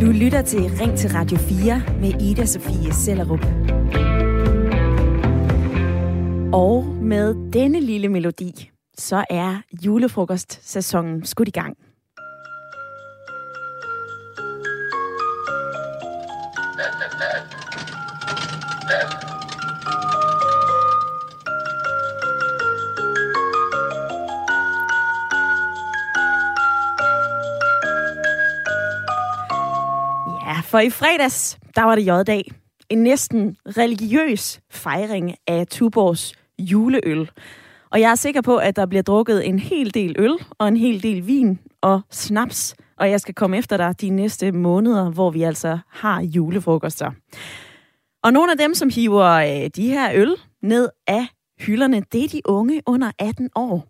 Du lytter til Ring til Radio 4 med Ida Sofie Sellerup. Og med denne lille melodi, så er julefrokostsæsonen skudt i gang. For i fredags, der var det J-dag. En næsten religiøs fejring af Tuborgs juleøl. Og jeg er sikker på, at der bliver drukket en hel del øl og en hel del vin og snaps. Og jeg skal komme efter dig de næste måneder, hvor vi altså har julefrokoster. Og nogle af dem, som hiver øh, de her øl ned af hylderne, det er de unge under 18 år.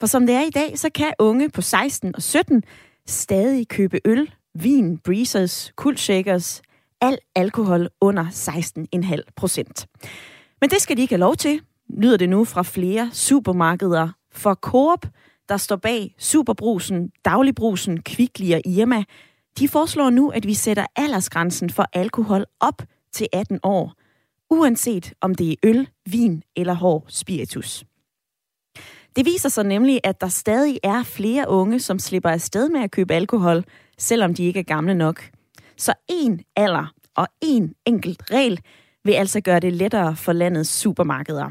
For som det er i dag, så kan unge på 16 og 17 stadig købe øl, vin, breezers, kultshakers, al alkohol under 16,5 procent. Men det skal de ikke have lov til, lyder det nu fra flere supermarkeder. For Coop, der står bag Superbrusen, Dagligbrusen, Kvickly og Irma, de foreslår nu, at vi sætter aldersgrænsen for alkohol op til 18 år, uanset om det er øl, vin eller hård spiritus. Det viser sig nemlig, at der stadig er flere unge, som slipper afsted med at købe alkohol, selvom de ikke er gamle nok. Så en alder og en enkelt regel vil altså gøre det lettere for landets supermarkeder.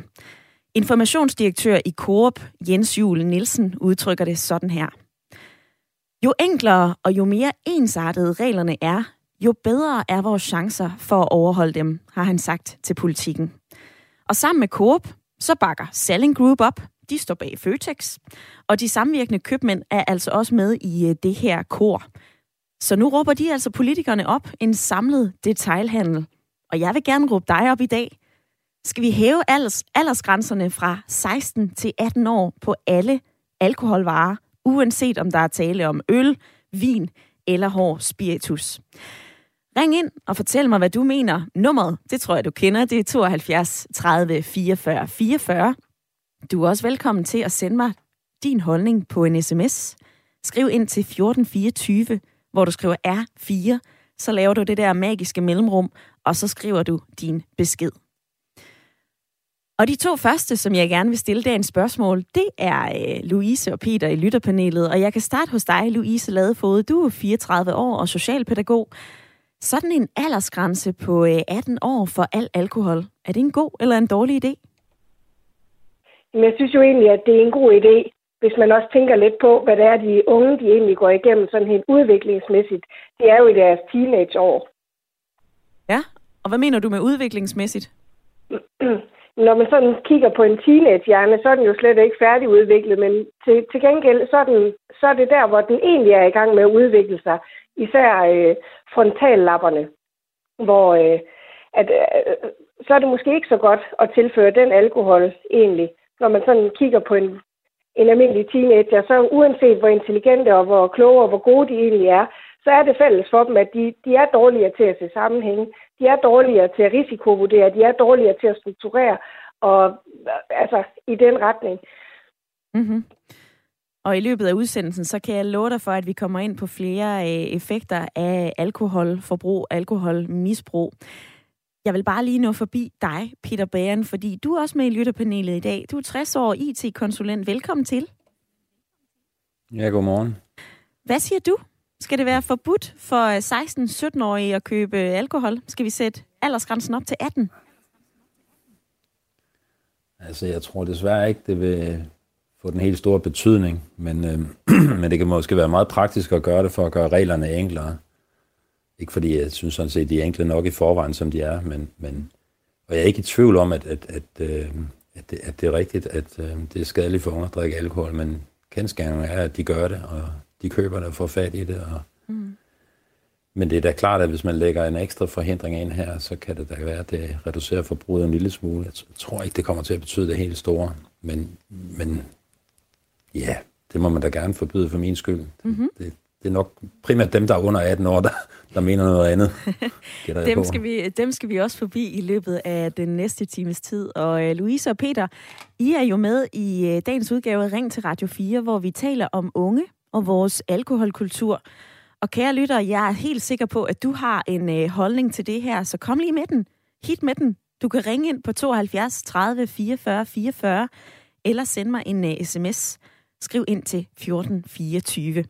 Informationsdirektør i Coop, Jens Jule Nielsen, udtrykker det sådan her. Jo enklere og jo mere ensartede reglerne er, jo bedre er vores chancer for at overholde dem, har han sagt til politikken. Og sammen med Coop, så bakker Selling Group op. De står bag Føtex. Og de samvirkende købmænd er altså også med i øh, det her kor. Så nu råber de altså politikerne op en samlet detailhandel. Og jeg vil gerne råbe dig op i dag. Skal vi hæve alders, aldersgrænserne fra 16 til 18 år på alle alkoholvarer, uanset om der er tale om øl, vin eller hård spiritus? Ring ind og fortæl mig, hvad du mener. Nummeret, det tror jeg, du kender, det er 72 30 44 44. Du er også velkommen til at sende mig din holdning på en sms. Skriv ind til 1424, hvor du skriver R4, så laver du det der magiske mellemrum, og så skriver du din besked. Og de to første, som jeg gerne vil stille dagens spørgsmål, det er øh, Louise og Peter i lytterpanelet. Og jeg kan starte hos dig, Louise Ladefod. Du er 34 år og socialpædagog. Sådan en aldersgrænse på øh, 18 år for al alkohol, er det en god eller en dårlig idé? Men jeg synes jo egentlig, at det er en god idé, hvis man også tænker lidt på, hvad det er, de unge de egentlig går igennem sådan helt udviklingsmæssigt. Det er jo i deres teenageår. Ja, og hvad mener du med udviklingsmæssigt? Når man sådan kigger på en teenagehjerne, så er den jo slet ikke færdigudviklet, men til, til gengæld, så er, den, så er det der, hvor den egentlig er i gang med at udvikle sig. Især øh, frontallapperne, hvor øh, at, øh, så er det måske ikke så godt at tilføre den alkohol egentlig. Når man sådan kigger på en, en almindelig teenager, så uanset hvor intelligente og hvor kloge og hvor gode de egentlig er, så er det fælles for dem, at de, de er dårligere til at se sammenhænge, de er dårligere til at risikovurdere, de er dårligere til at strukturere, og altså i den retning. Mm-hmm. Og i løbet af udsendelsen, så kan jeg love dig for, at vi kommer ind på flere øh, effekter af alkoholforbrug, alkoholmisbrug. Jeg vil bare lige nå forbi dig, Peter Bæren, fordi du er også med i lytterpanelet i dag. Du er 60 år IT-konsulent. Velkommen til. Ja, godmorgen. Hvad siger du? Skal det være forbudt for 16-17-årige at købe alkohol? Skal vi sætte aldersgrænsen op til 18? Altså, jeg tror desværre ikke, det vil få den helt store betydning, men, øh, men det kan måske være meget praktisk at gøre det for at gøre reglerne enklere. Ikke fordi jeg synes sådan set, de er enkle nok i forvejen, som de er, men, men og jeg er ikke i tvivl om, at, at, at, øh, at, det, at det er rigtigt, at øh, det er skadeligt for unge at drikke alkohol, men kendskærningen er, at de gør det, og de køber det og får fat i det. Og, mm. Men det er da klart, at hvis man lægger en ekstra forhindring ind her, så kan det da være, at det reducerer forbruget en lille smule. Jeg tror ikke, det kommer til at betyde det helt store, men, men ja, det må man da gerne forbyde for min skyld. Mm-hmm. Det, det er nok primært dem, der er under 18 år, der, der mener noget andet. dem, skal vi, dem skal vi også forbi i løbet af den næste times tid. Og uh, Louise og Peter, I er jo med i uh, dagens udgave af Ring til Radio 4, hvor vi taler om unge og vores alkoholkultur. Og kære lytter, jeg er helt sikker på, at du har en øh, holdning til det her, så kom lige med den. Hit med den. Du kan ringe ind på 72 30 44 44, eller sende mig en uh, sms. Skriv ind til 1424.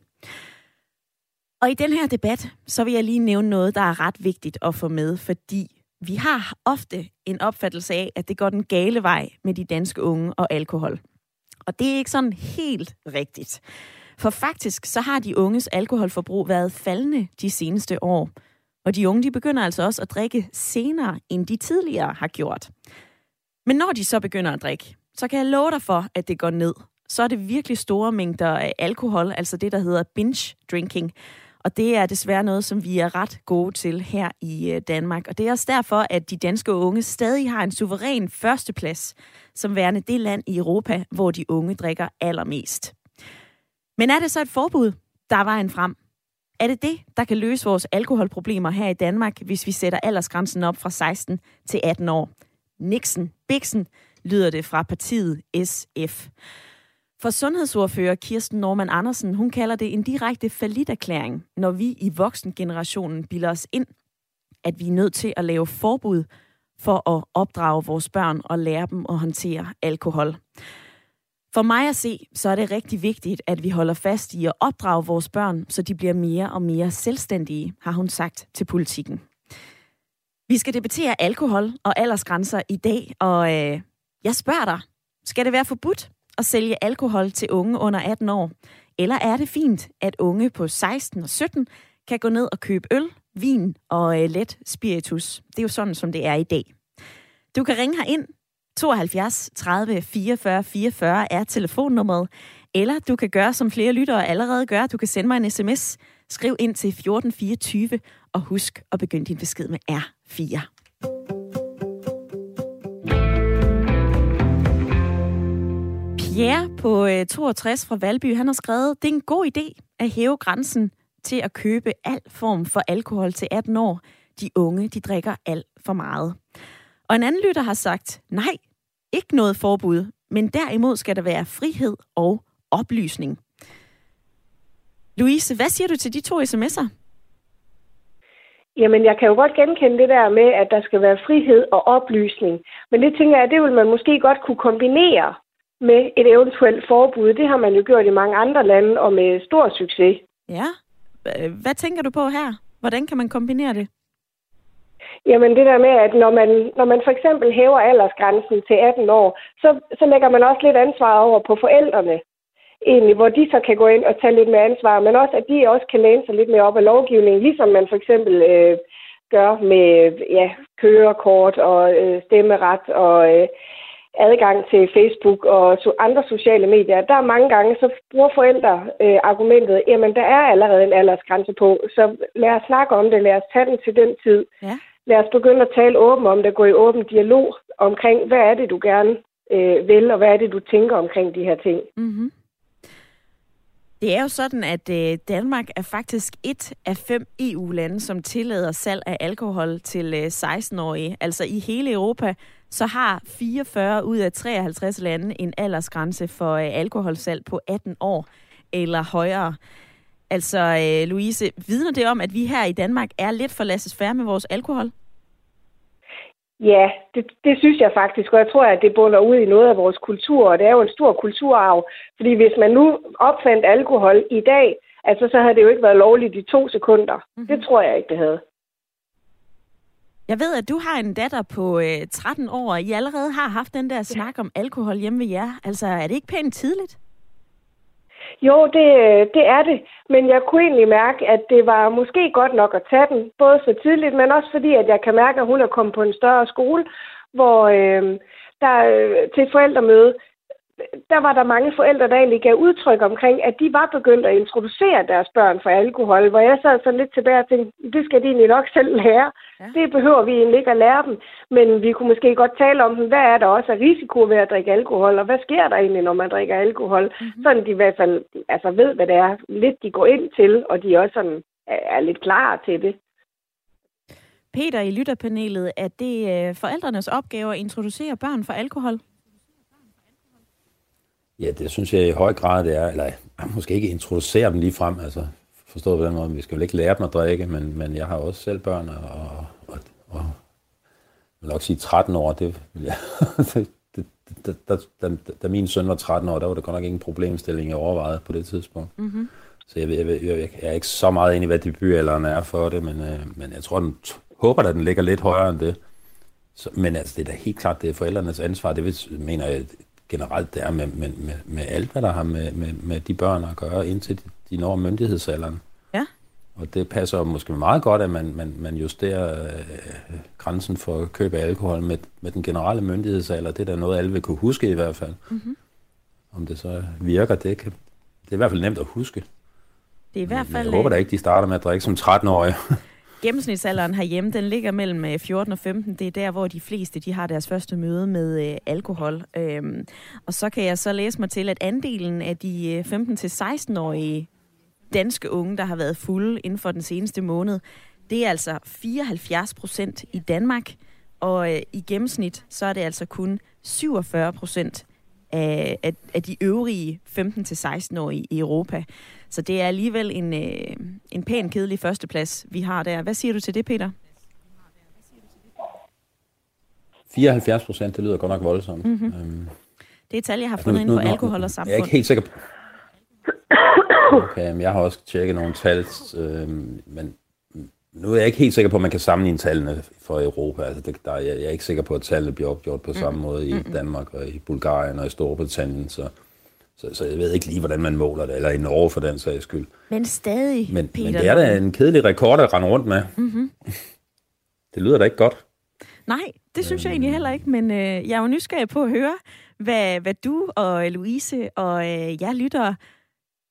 Og i den her debat, så vil jeg lige nævne noget, der er ret vigtigt at få med, fordi vi har ofte en opfattelse af, at det går den gale vej med de danske unge og alkohol. Og det er ikke sådan helt rigtigt. For faktisk så har de unges alkoholforbrug været faldende de seneste år. Og de unge de begynder altså også at drikke senere, end de tidligere har gjort. Men når de så begynder at drikke, så kan jeg love dig for, at det går ned. Så er det virkelig store mængder af alkohol, altså det, der hedder binge drinking. Og det er desværre noget, som vi er ret gode til her i øh, Danmark. Og det er også derfor, at de danske unge stadig har en suveræn førsteplads som værende det land i Europa, hvor de unge drikker allermest. Men er det så et forbud, der er vejen frem? Er det det, der kan løse vores alkoholproblemer her i Danmark, hvis vi sætter aldersgrænsen op fra 16 til 18 år? Nixon, Bixen, lyder det fra partiet SF. For sundhedsordfører Kirsten Norman Andersen, hun kalder det en direkte erklæring, når vi i voksengenerationen bilder os ind, at vi er nødt til at lave forbud for at opdrage vores børn og lære dem at håndtere alkohol. For mig at se, så er det rigtig vigtigt, at vi holder fast i at opdrage vores børn, så de bliver mere og mere selvstændige, har hun sagt til politikken. Vi skal debattere alkohol og aldersgrænser i dag, og øh, jeg spørger dig, skal det være forbudt at sælge alkohol til unge under 18 år? Eller er det fint, at unge på 16 og 17 kan gå ned og købe øl, vin og øh, let spiritus? Det er jo sådan, som det er i dag. Du kan ringe her ind 72 30 44 44 er telefonnummeret. Eller du kan gøre, som flere lyttere allerede gør. Du kan sende mig en sms. Skriv ind til 1424, og husk at begynde din besked med R4. Pierre på øh, 62 fra Valby, han har skrevet, det er en god idé at hæve grænsen til at købe al form for alkohol til 18 år. De unge, de drikker alt for meget. Og en anden lytter har sagt, nej, ikke noget forbud, men derimod skal der være frihed og oplysning. Louise, hvad siger du til de to sms'er? Jamen, jeg kan jo godt genkende det der med, at der skal være frihed og oplysning. Men det tænker jeg, det vil man måske godt kunne kombinere med et eventuelt forbud. Det har man jo gjort i mange andre lande, og med stor succes. Ja. Hvad tænker du på her? Hvordan kan man kombinere det? Jamen det der med, at når man, når man for eksempel hæver aldersgrænsen til 18 år, så, så lægger man også lidt ansvar over på forældrene. Egentlig, hvor de så kan gå ind og tage lidt mere ansvar, men også, at de også kan læne sig lidt mere op af lovgivningen, ligesom man for eksempel øh, gør med ja, kørekort og øh, stemmeret og øh, adgang til Facebook og so, andre sociale medier. Der er mange gange, så bruger forældre øh, argumentet, jamen der er allerede en aldersgrænse på, så lad os snakke om det, lad os tage den til den tid. Ja lad os begynde at tale åbent om det, gå i åben dialog omkring, hvad er det, du gerne øh, vil, og hvad er det, du tænker omkring de her ting. Mm-hmm. Det er jo sådan, at øh, Danmark er faktisk et af fem EU-lande, som tillader salg af alkohol til øh, 16-årige. Altså i hele Europa, så har 44 ud af 53 lande en aldersgrænse for øh, alkoholsalg på 18 år eller højere. Altså, øh, Louise, vidner det om, at vi her i Danmark er lidt for laissez med vores alkohol? Ja, det, det synes jeg faktisk, og jeg tror, at det bunder ud i noget af vores kultur, og det er jo en stor kulturarv. Fordi hvis man nu opfandt alkohol i dag, altså så havde det jo ikke været lovligt i to sekunder. Mm-hmm. Det tror jeg ikke, det havde. Jeg ved, at du har en datter på øh, 13 år, og I allerede har haft den der snak om alkohol hjemme ved jer. Altså, er det ikke pænt tidligt? Jo, det, det er det. Men jeg kunne egentlig mærke, at det var måske godt nok at tage den, både så tidligt, men også fordi, at jeg kan mærke, at hun er kommet på en større skole, hvor øh, der til et forældremøde, der var der mange forældre, der egentlig gav udtryk omkring, at de var begyndt at introducere deres børn for alkohol, hvor jeg sad sådan lidt tilbage og tænkte, det skal de egentlig nok selv lære. Ja. Det behøver vi egentlig ikke at lære dem, men vi kunne måske godt tale om, hvad er der også af risiko ved at drikke alkohol, og hvad sker der egentlig, når man drikker alkohol, mm-hmm. sådan de i hvert fald altså, ved, hvad det er, lidt de går ind til, og de også sådan er lidt klar til det. Peter i lytterpanelet, er det øh, forældrenes opgave at introducere børn for alkohol? Ja, det synes jeg i høj grad, det er. Eller måske ikke introducere dem lige frem, altså forstået på den måde. Vi skal jo ikke lære dem at drikke, men, men jeg har også selv børn, og, og, og, jeg vil nok sige 13 år, det, ja, det, det, da, da, da, da min søn var 13 år, der var det godt nok ingen problemstilling, jeg overvejede på det tidspunkt. Mm-hmm. Så jeg, jeg, jeg, jeg, er ikke så meget inde i, hvad debutalderen er for det, men, øh, men jeg tror, den, håber, at den ligger lidt højere end det. Så, men altså, det er da helt klart, det er forældrenes ansvar. Det vil, mener jeg generelt, det er med, med, med, med alt, hvad der har med, med, med de børn at gøre, indtil de, de når myndighedsalderen. Ja. Og det passer måske meget godt, at man, man, man justerer øh, grænsen for køb af alkohol med, med den generelle myndighedsalder. Det er da noget, alle vil kunne huske i hvert fald. Mm-hmm. Om det så virker, det, kan, det er i hvert fald nemt at huske. Det er i hvert fald... Jeg håber da ikke, de starter med at drikke som 13-årige. Gennemsnitsalderen herhjemme, den ligger mellem 14 øh, og 15. Det er der, hvor de fleste de har deres første møde med øh, alkohol. Øhm, og så kan jeg så læse mig til, at andelen af de 15-16-årige danske unge, der har været fulde inden for den seneste måned, det er altså 74 procent i Danmark, og øh, i gennemsnit så er det altså kun 47 procent af, af, af de øvrige 15-16-årige i Europa. Så det er alligevel en, øh, en pæn kedelig førsteplads, vi har der. Hvad siger du til det, Peter? 74 procent, det lyder godt nok voldsomt. Mm-hmm. Øhm, det er et tal, jeg har altså, fundet nu, nu, ind på alkohol og samfund. Jeg er ikke helt sikker på... Okay, men jeg har også tjekket nogle tal, øh, men nu er jeg ikke helt sikker på, at man kan sammenligne tallene for Europa. Altså det, der, jeg, jeg er ikke sikker på, at tallene bliver opgjort på mm. samme måde i mm. Danmark og i Bulgarien og i Storbritannien. Så, så, så jeg ved ikke lige, hvordan man måler det, eller i Norge for den sags skyld. Men stadig, men, Peter. Men det er da en kedelig rekord at rende rundt med. Mm-hmm. Det lyder da ikke godt. Nej, det synes jeg egentlig heller ikke, men øh, jeg er jo nysgerrig på at høre, hvad, hvad du og Louise og øh, jeg lytter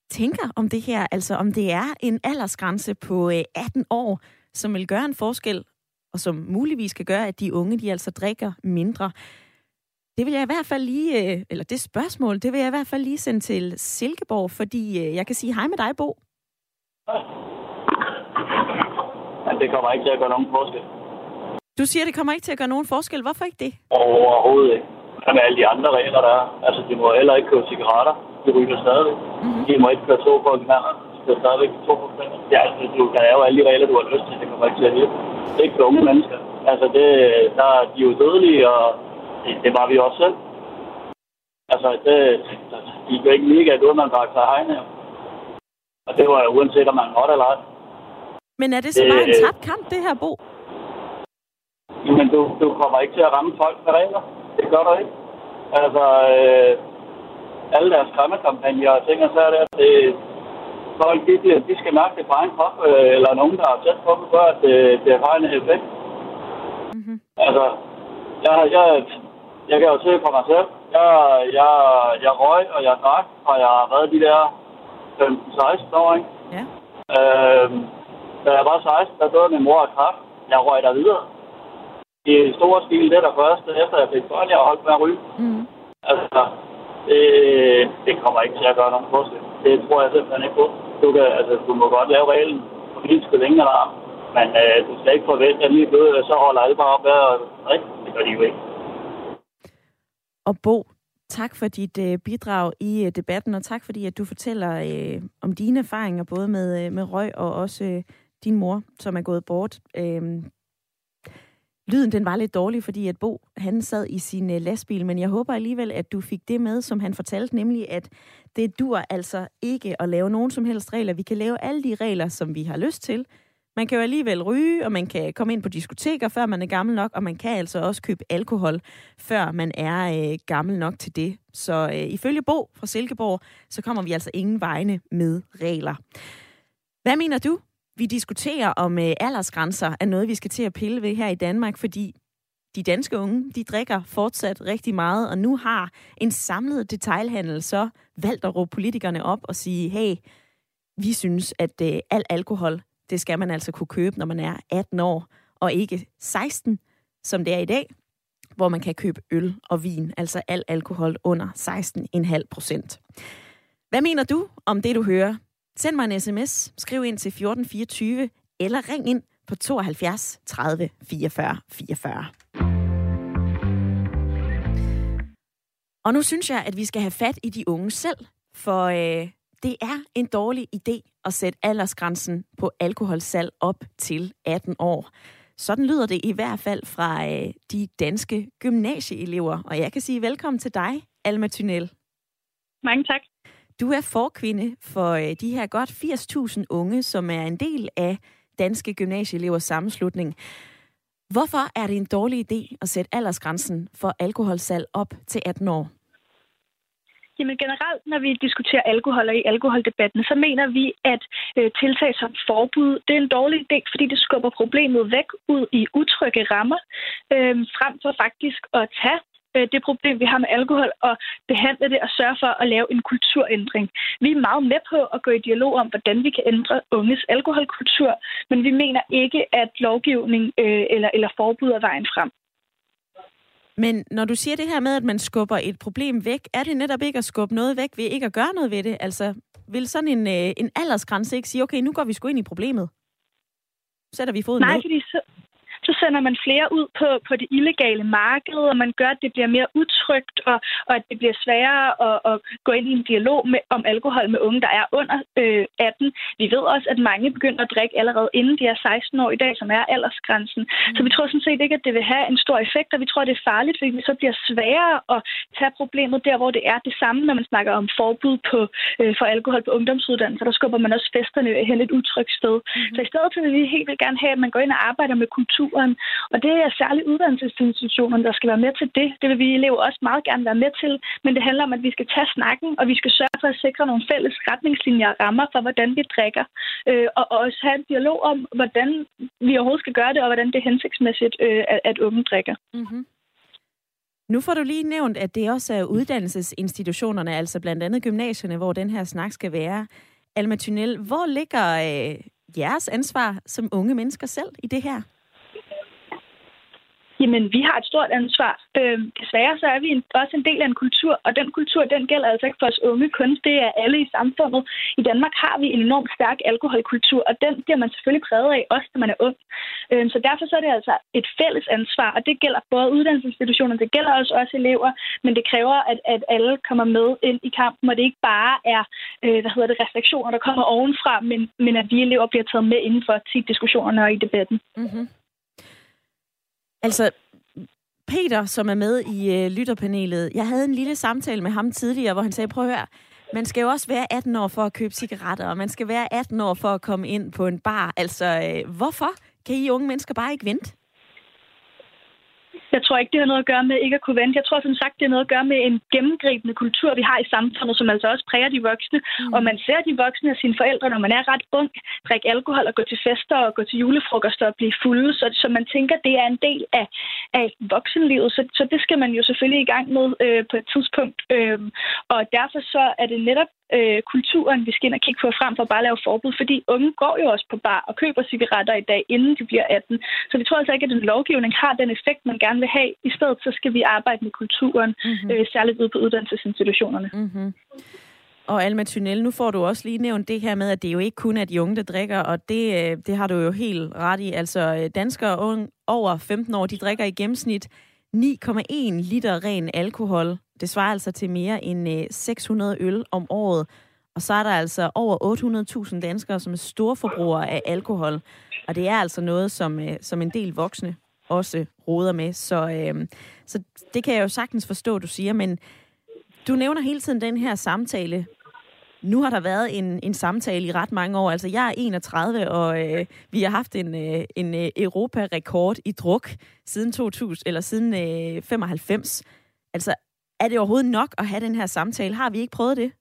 tænker om det her. Altså om det er en aldersgrænse på øh, 18 år, som vil gøre en forskel, og som muligvis kan gøre, at de unge de altså drikker mindre. Det vil jeg i hvert fald lige, øh, eller det spørgsmål, det vil jeg i hvert fald lige sende til Silkeborg, fordi øh, jeg kan sige hej med dig, Bo. Det kommer ikke til at gøre nogen forskel. Du siger, det kommer ikke til at gøre nogen forskel. Hvorfor ikke det? Overhovedet ikke. Med alle de andre regler, der er. Altså, de må heller ikke købe cigaretter. De ryger stadigvæk. Mm-hmm. De må ikke køre tog på knaller. De skal stadigvæk to på knaller. Ja, altså, du kan lave alle de regler, du har lyst til. Det kommer ikke til at virke. Det er ikke for unge mennesker. Altså, det, der, de er jo dødelige, og det, det var vi også selv. Altså, det, de gør ikke mega, at man bare tager hegne. Og det var jo uanset, om man måtte eller ej. Men er det så bare en tabt kamp, det her, Bo? Men du, du kommer ikke til at ramme folk med regler. Det gør du ikke. Altså, øh, alle deres skræmmekampagner og ting, og så er det, at det, folk, de, de skal mærke det på egen krop, øh, eller nogen, der har tæt på dem, før at det, det har en effekt. Mm-hmm. Altså, jeg, jeg, jeg kan jo se på mig selv. Jeg, jeg, jeg røg, og jeg drak, og jeg har været de der 15-16 år, ikke? Ja. Øhm, da jeg var 16, der døde min mor af kraft. Jeg røg der videre. I store stil, det der første, efter jeg fik børn, jeg holdt med at ryge. Mm. Altså, det, det kommer ikke til at gøre nogen forskel. Det tror jeg simpelthen ikke på. Du, kan, altså, du må godt lave reglen for din skyld ingen alarm. Men øh, du skal ikke forvente, at lige blevet, så holder alle bare op med at drikke. Det gør de jo ikke. Og Bo, tak for dit øh, bidrag i øh, debatten, og tak fordi, at du fortæller øh, om dine erfaringer, både med, øh, med røg og også øh, din mor, som er gået bort. Øh, lyden den var lidt dårlig, fordi at Bo han sad i sin øh, lastbil, men jeg håber alligevel, at du fik det med, som han fortalte, nemlig at det dur altså ikke at lave nogen som helst regler. Vi kan lave alle de regler, som vi har lyst til, man kan jo alligevel ryge, og man kan komme ind på diskoteker, før man er gammel nok, og man kan altså også købe alkohol, før man er øh, gammel nok til det. Så øh, ifølge Bo fra Silkeborg, så kommer vi altså ingen vegne med regler. Hvad mener du? Vi diskuterer om øh, aldersgrænser er noget, vi skal til at pille ved her i Danmark, fordi de danske unge, de drikker fortsat rigtig meget, og nu har en samlet detailhandel så valgt at råbe politikerne op og sige, hey, vi synes, at øh, al alkohol det skal man altså kunne købe, når man er 18 år, og ikke 16, som det er i dag, hvor man kan købe øl og vin, altså al alkohol under 16,5 procent. Hvad mener du om det, du hører? Send mig en sms, skriv ind til 1424, eller ring ind på 72 30 44 44. Og nu synes jeg, at vi skal have fat i de unge selv, for øh, det er en dårlig idé at sætte aldersgrænsen på alkoholsalg op til 18 år. Sådan lyder det i hvert fald fra øh, de danske gymnasieelever. Og jeg kan sige velkommen til dig, Alma Thynel. Mange tak. Du er forkvinde for øh, de her godt 80.000 unge, som er en del af Danske Gymnasieelevers Sammenslutning. Hvorfor er det en dårlig idé at sætte aldersgrænsen for alkoholsalg op til 18 år? Jamen generelt, når vi diskuterer alkohol og i alkoholdebatten, så mener vi, at øh, tiltag som forbud, det er en dårlig idé, fordi det skubber problemet væk ud i utrygge rammer, øh, frem for faktisk at tage øh, det problem, vi har med alkohol, og behandle det og sørge for at lave en kulturændring. Vi er meget med på at gå i dialog om, hvordan vi kan ændre unges alkoholkultur, men vi mener ikke, at lovgivning øh, eller, eller forbud er vejen frem. Men når du siger det her med, at man skubber et problem væk, er det netop ikke at skubbe noget væk ved ikke at gøre noget ved det? Altså, vil sådan en, øh, en aldersgrænse ikke sige, okay, nu går vi sgu ind i problemet? Sætter vi foden Nej, ned? fordi så, sender man flere ud på, på det illegale marked, og man gør, at det bliver mere utrygt, og, og at det bliver sværere at, at gå ind i en dialog med, om alkohol med unge, der er under øh, 18. Vi ved også, at mange begynder at drikke allerede inden de er 16 år i dag, som er aldersgrænsen. Mm. Så vi tror sådan set ikke, at det vil have en stor effekt, og vi tror, det er farligt, fordi det så bliver sværere at tage problemet der, hvor det er det samme, når man snakker om forbud på, øh, for alkohol på ungdomsuddannelser. Der skubber man også festerne hen et utrygt sted. Mm. Så i stedet for vil vi helt vil gerne have, at man går ind og arbejder med kultur kulturen. Og det er særligt uddannelsesinstitutionerne, der skal være med til det. Det vil vi elever også meget gerne være med til. Men det handler om, at vi skal tage snakken, og vi skal sørge for at sikre nogle fælles retningslinjer og rammer for, hvordan vi drikker. Øh, og også have en dialog om, hvordan vi overhovedet skal gøre det, og hvordan det er hensigtsmæssigt, øh, at unge drikker. Mm-hmm. Nu får du lige nævnt, at det også er uddannelsesinstitutionerne, altså blandt andet gymnasierne, hvor den her snak skal være. Alma Thynel, hvor ligger øh, jeres ansvar som unge mennesker selv i det her? Jamen, vi har et stort ansvar. Øh, desværre så er vi en, også en del af en kultur, og den kultur, den gælder altså ikke for os unge kun. Det er alle i samfundet. I Danmark har vi en enormt stærk alkoholkultur, og den bliver man selvfølgelig præget af, også når man er ung. Øh, så derfor så er det altså et fælles ansvar, og det gælder både uddannelsesinstitutioner, det gælder også os elever, men det kræver, at, at alle kommer med ind i kampen, og det ikke bare er øh, hvad hedder det, restriktioner, der kommer ovenfra, men, men at vi elever bliver taget med inden for tit diskussionerne og i debatten. Mm-hmm. Altså, Peter, som er med i øh, lytterpanelet, jeg havde en lille samtale med ham tidligere, hvor han sagde, prøv at høre, man skal jo også være 18 år for at købe cigaretter, og man skal være 18 år for at komme ind på en bar. Altså, øh, hvorfor kan I unge mennesker bare ikke vente? Jeg tror ikke, det har noget at gøre med ikke at kunne vente. Jeg tror som sagt, det har noget at gøre med en gennemgribende kultur, vi har i samfundet, som altså også præger de voksne. Mm. Og man ser de voksne og sine forældre, når man er ret ung, drikke alkohol og gå til fester og gå til julefrokoster og blive fulde. Så, så man tænker, det er en del af, af voksenlivet. Så, så det skal man jo selvfølgelig i gang med øh, på et tidspunkt. Øh, og derfor så er det netop øh, kulturen, vi skal ind og kigge på frem for bare at lave forbud, fordi unge går jo også på bar og køber cigaretter i dag, inden de bliver 18. Så vi tror altså ikke, at den lovgivning har den effekt, man gerne vil have. I stedet så skal vi arbejde med kulturen, mm-hmm. øh, særligt ude på uddannelsesinstitutionerne. Mm-hmm. Og Alma Thynel, nu får du også lige nævnt det her med, at det jo ikke kun er de unge, der drikker, og det, øh, det har du jo helt ret i. Altså øh, danskere unge over 15 år, de drikker i gennemsnit 9,1 liter ren alkohol det svarer altså til mere end øh, 600 øl om året. Og så er der altså over 800.000 danskere, som er store forbrugere af alkohol. Og det er altså noget, som, øh, som en del voksne også roder med. Så, øh, så det kan jeg jo sagtens forstå, du siger. Men du nævner hele tiden den her samtale. Nu har der været en, en samtale i ret mange år. Altså, jeg er 31, og øh, vi har haft en, øh, en øh, Europa-rekord i druk siden 2000, eller siden øh, 95. Altså, er det overhovedet nok at have den her samtale? Har vi ikke prøvet det?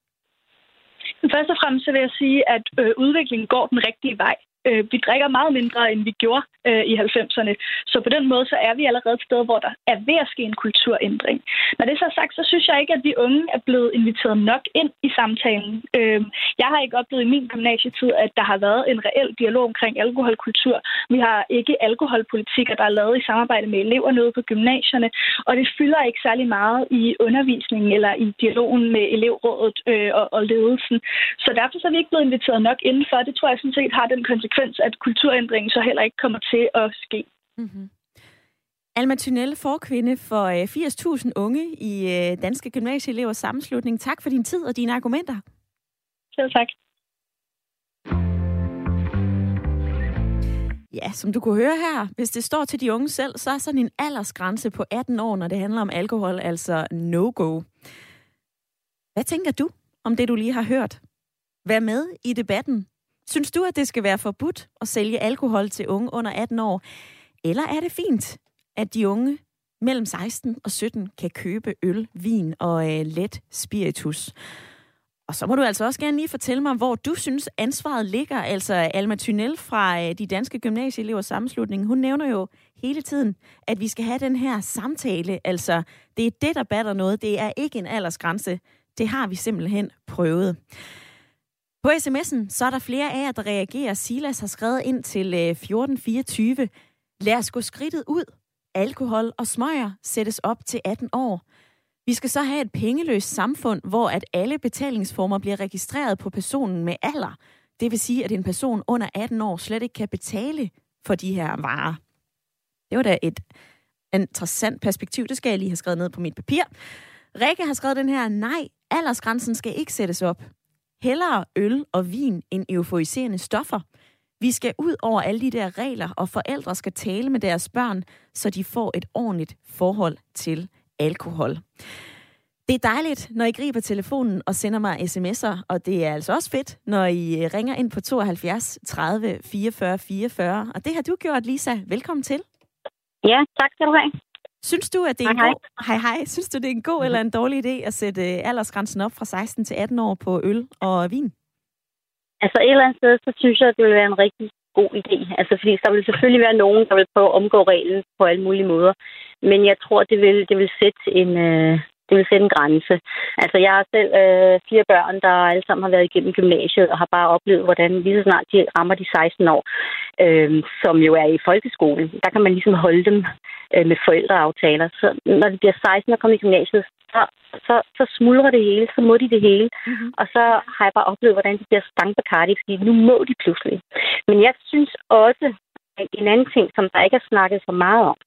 Først og fremmest så vil jeg sige, at øh, udviklingen går den rigtige vej. Øh, vi drikker meget mindre, end vi gjorde øh, i 90'erne. Så på den måde, så er vi allerede et sted, hvor der er ved at ske en kulturændring. Når det så er sagt, så synes jeg ikke, at vi unge er blevet inviteret nok ind i samtalen. Øh, jeg har ikke oplevet i min gymnasietid, at der har været en reel dialog omkring alkoholkultur. Vi har ikke alkoholpolitikker, der er lavet i samarbejde med eleverne nede på gymnasierne, og det fylder ikke særlig meget i undervisningen eller i dialogen med elevrådet øh, og, og ledelsen. Så derfor så er vi ikke blevet inviteret nok indenfor. Det tror jeg sådan set har den konsekvens, at kulturændringen så heller ikke kommer til at ske. Mm-hmm. Alma Thunelle, forkvinde for 80.000 øh, unge i øh, Danske Gymnasieelevers Sammenslutning. Tak for din tid og dine argumenter. Selv tak. Ja, som du kunne høre her, hvis det står til de unge selv, så er sådan en aldersgrænse på 18 år, når det handler om alkohol, altså no-go. Hvad tænker du om det, du lige har hørt? Vær med i debatten. Synes du, at det skal være forbudt at sælge alkohol til unge under 18 år? Eller er det fint, at de unge mellem 16 og 17 kan købe øl, vin og øh, let spiritus? Og så må du altså også gerne lige fortælle mig, hvor du synes ansvaret ligger. Altså Alma Thynel fra øh, de danske gymnasieelevers sammenslutning, hun nævner jo hele tiden, at vi skal have den her samtale. Altså, det er det, der batter noget. Det er ikke en aldersgrænse. Det har vi simpelthen prøvet. På sms'en, så er der flere af jer, der reagerer. Silas har skrevet ind til øh, 1424. Lad os gå skridtet ud. Alkohol og smøger sættes op til 18 år. Vi skal så have et pengeløst samfund, hvor at alle betalingsformer bliver registreret på personen med alder. Det vil sige, at en person under 18 år slet ikke kan betale for de her varer. Det var da et interessant perspektiv. Det skal jeg lige have skrevet ned på mit papir. Rikke har skrevet den her, nej, aldersgrænsen skal ikke sættes op. Hellere øl og vin end euforiserende stoffer. Vi skal ud over alle de der regler, og forældre skal tale med deres børn, så de får et ordentligt forhold til alkohol. Det er dejligt, når I griber telefonen og sender mig sms'er, og det er altså også fedt, når I øh, ringer ind på 72 30 44 44. Og det har du gjort, Lisa. Velkommen til. Ja, tak skal du have. Synes du, at det er hej, en god... Hej. hej. Synes du, det er en god eller en dårlig idé at sætte øh, aldersgrænsen op fra 16 til 18 år på øl og vin? Altså et eller andet sted, så synes jeg, at det vil være en rigtig god idé. Altså fordi der vil selvfølgelig være nogen, der vil prøve at omgå reglen på alle mulige måder. Men jeg tror, det vil, det vil sætte en, øh, det vil sætte en grænse. Altså, jeg har selv øh, fire børn, der alle sammen har været igennem gymnasiet og har bare oplevet, hvordan lige så snart de rammer de 16 år, øh, som jo er i folkeskolen, der kan man ligesom holde dem øh, med forældreaftaler. Så når de bliver 16 og kommer i gymnasiet, så, så, så smuldrer det hele, så må de det hele. Mm-hmm. Og så har jeg bare oplevet, hvordan de bliver stangbekartige, fordi nu må de pludselig. Men jeg synes også, at en anden ting, som der ikke er snakket så meget om,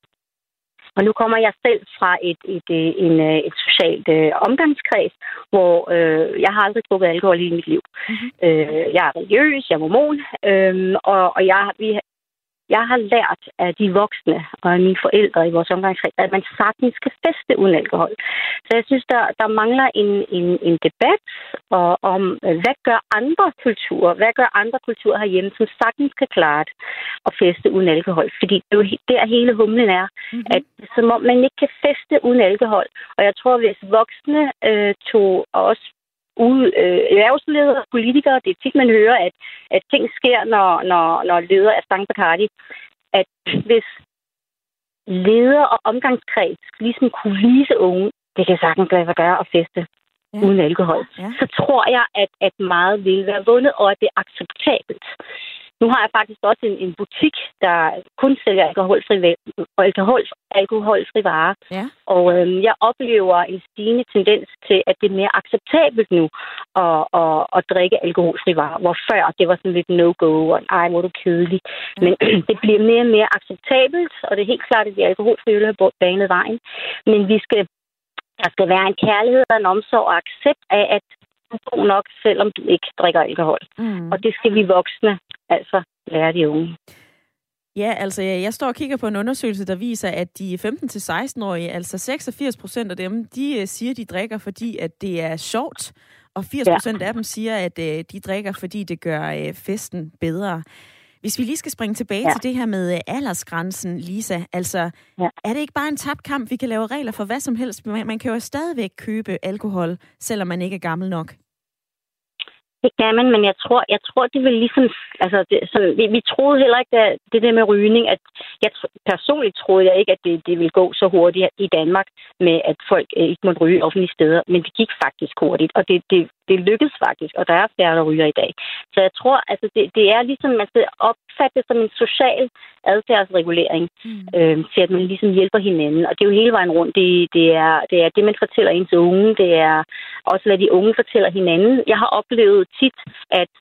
og nu kommer jeg selv fra et, et, et, øh, en, øh, et socialt øh, omgangskreds, hvor øh, jeg har aldrig drukket alkohol i mit liv. Mm-hmm. Øh, jeg er religiøs, jeg er mormon, øh, og, og jeg, vi, jeg har lært af de voksne og af mine forældre i vores omgangskreds, at man sagtens kan feste uden alkohol. Så jeg synes, der, der mangler en, en, en debat og, om, hvad gør andre kulturer, hvad gør andre kulturer herhjemme, som sagtens kan klare det at feste uden alkohol. Fordi det er jo der hele humlen er, mm-hmm. at som om man ikke kan feste uden alkohol. Og jeg tror, hvis voksne øh, tog også ude, øh, erhvervsledere og politikere, det er tit, man hører, at, at ting sker, når, når, når ledere er Stang Bacardi, at hvis leder og omgangskreds ligesom kunne vise unge, det kan sagtens lade sig gøre at feste ja. uden alkohol, ja. så tror jeg, at, at meget vil være vundet, og at det er acceptabelt. Nu har jeg faktisk også en, en butik, der kun sælger alkoholfri, alkohol, alkoholfri varer. Ja. Og øhm, jeg oplever en stigende tendens til, at det er mere acceptabelt nu at, at, at drikke alkoholfri varer. Hvor før det var sådan lidt no-go, og ej, hvor du kedelig. Ja. Men det bliver mere og mere acceptabelt, og det er helt klart, at de alkoholfri øl har banet vejen. Men vi skal der skal være en kærlighed og en omsorg og accept af, at god nok, selvom du ikke drikker alkohol. Mm. Og det skal vi voksne altså lære de unge. Ja, altså jeg står og kigger på en undersøgelse, der viser, at de 15-16-årige, altså 86 procent af dem, de øh, siger, de drikker, fordi at det er sjovt, og 80 procent ja. af dem siger, at øh, de drikker, fordi det gør øh, festen bedre. Hvis vi lige skal springe tilbage ja. til det her med aldersgrænsen, Lisa, altså ja. er det ikke bare en tabt kamp, vi kan lave regler for hvad som helst? Man kan jo stadigvæk købe alkohol, selvom man ikke er gammel nok. Det kan man, men jeg tror, jeg tror det vil ligesom... Altså, det, så, vi, vi troede heller ikke, at det der med rygning, at jeg personligt troede jeg ikke, at det, det ville gå så hurtigt i Danmark med, at folk øh, ikke måtte ryge offentlige steder. Men det gik faktisk hurtigt, og det, det, det lykkedes faktisk, og der er færre, der ryger i dag. Så jeg tror, altså, det, det er ligesom, man skal opfatte det som en social adfærdsregulering, mm. øh, til at man ligesom hjælper hinanden. Og det er jo hele vejen rundt. Det, det, er, det er det, man fortæller ens unge. Det er også, hvad de unge fortæller hinanden. Jeg har oplevet tit, at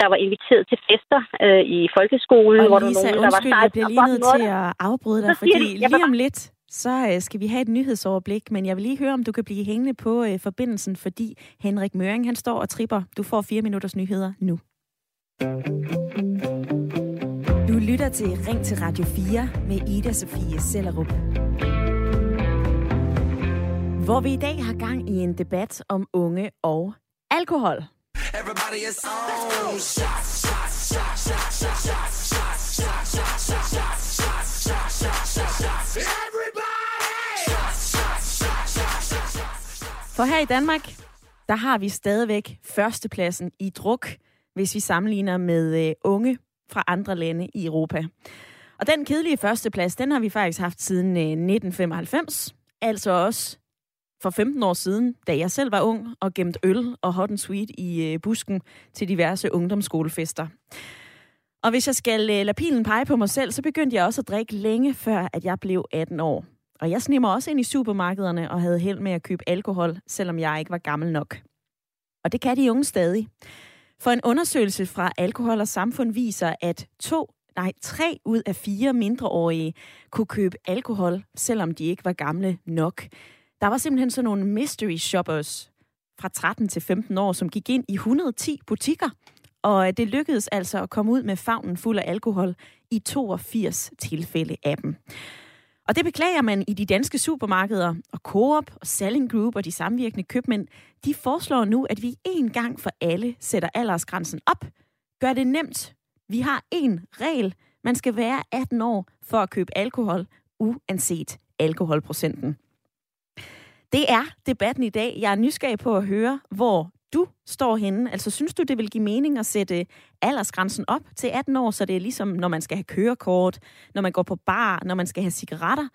der var inviteret til fester øh, i folkeskolen. Og hvor Lisa, der var nogen, undskyld, der var jeg bliver lige nødt til at afbryde dig, fordi de, lige om lidt, så øh, skal vi have et nyhedsoverblik, men jeg vil lige høre, om du kan blive hængende på øh, forbindelsen, fordi Henrik Møring, han står og tripper. Du får fire minutters nyheder nu. Du lytter til Ring til Radio 4 med Ida Sofie Sellerup. Hvor vi i dag har gang i en debat om unge og alkohol. Everybody is on. Shots, shots, shots, shots, shots, shots, shots, shots, shots, shots, shots, shots, shots, shots, shots. Everybody! For her i Danmark, der har vi stadigvæk førstepladsen i druk, hvis vi sammenligner med øh, unge fra andre lande i Europa. Og den kedelige førsteplads, den har vi faktisk haft siden øh, 1995. Altså også for 15 år siden, da jeg selv var ung og gemte øl og hot and sweet i øh, busken til diverse ungdomsskolefester. Og hvis jeg skal øh, lade pilen pege på mig selv, så begyndte jeg også at drikke længe før, at jeg blev 18 år. Og jeg snimmer også ind i supermarkederne og havde held med at købe alkohol, selvom jeg ikke var gammel nok. Og det kan de unge stadig. For en undersøgelse fra Alkohol og Samfund viser, at to, nej, tre ud af fire mindreårige kunne købe alkohol, selvom de ikke var gamle nok. Der var simpelthen sådan nogle mystery shoppers fra 13 til 15 år, som gik ind i 110 butikker, og det lykkedes altså at komme ud med favnen fuld af alkohol i 82 tilfælde af dem. Og det beklager man i de danske supermarkeder, og Coop og Selling Group og de samvirkende købmænd, de foreslår nu, at vi en gang for alle sætter aldersgrænsen op. Gør det nemt. Vi har en regel. Man skal være 18 år for at købe alkohol, uanset alkoholprocenten. Det er debatten i dag. Jeg er nysgerrig på at høre, hvor du står henne. Altså, synes du, det vil give mening at sætte aldersgrænsen op til 18 år, så det er ligesom, når man skal have kørekort, når man går på bar, når man skal have cigaretter?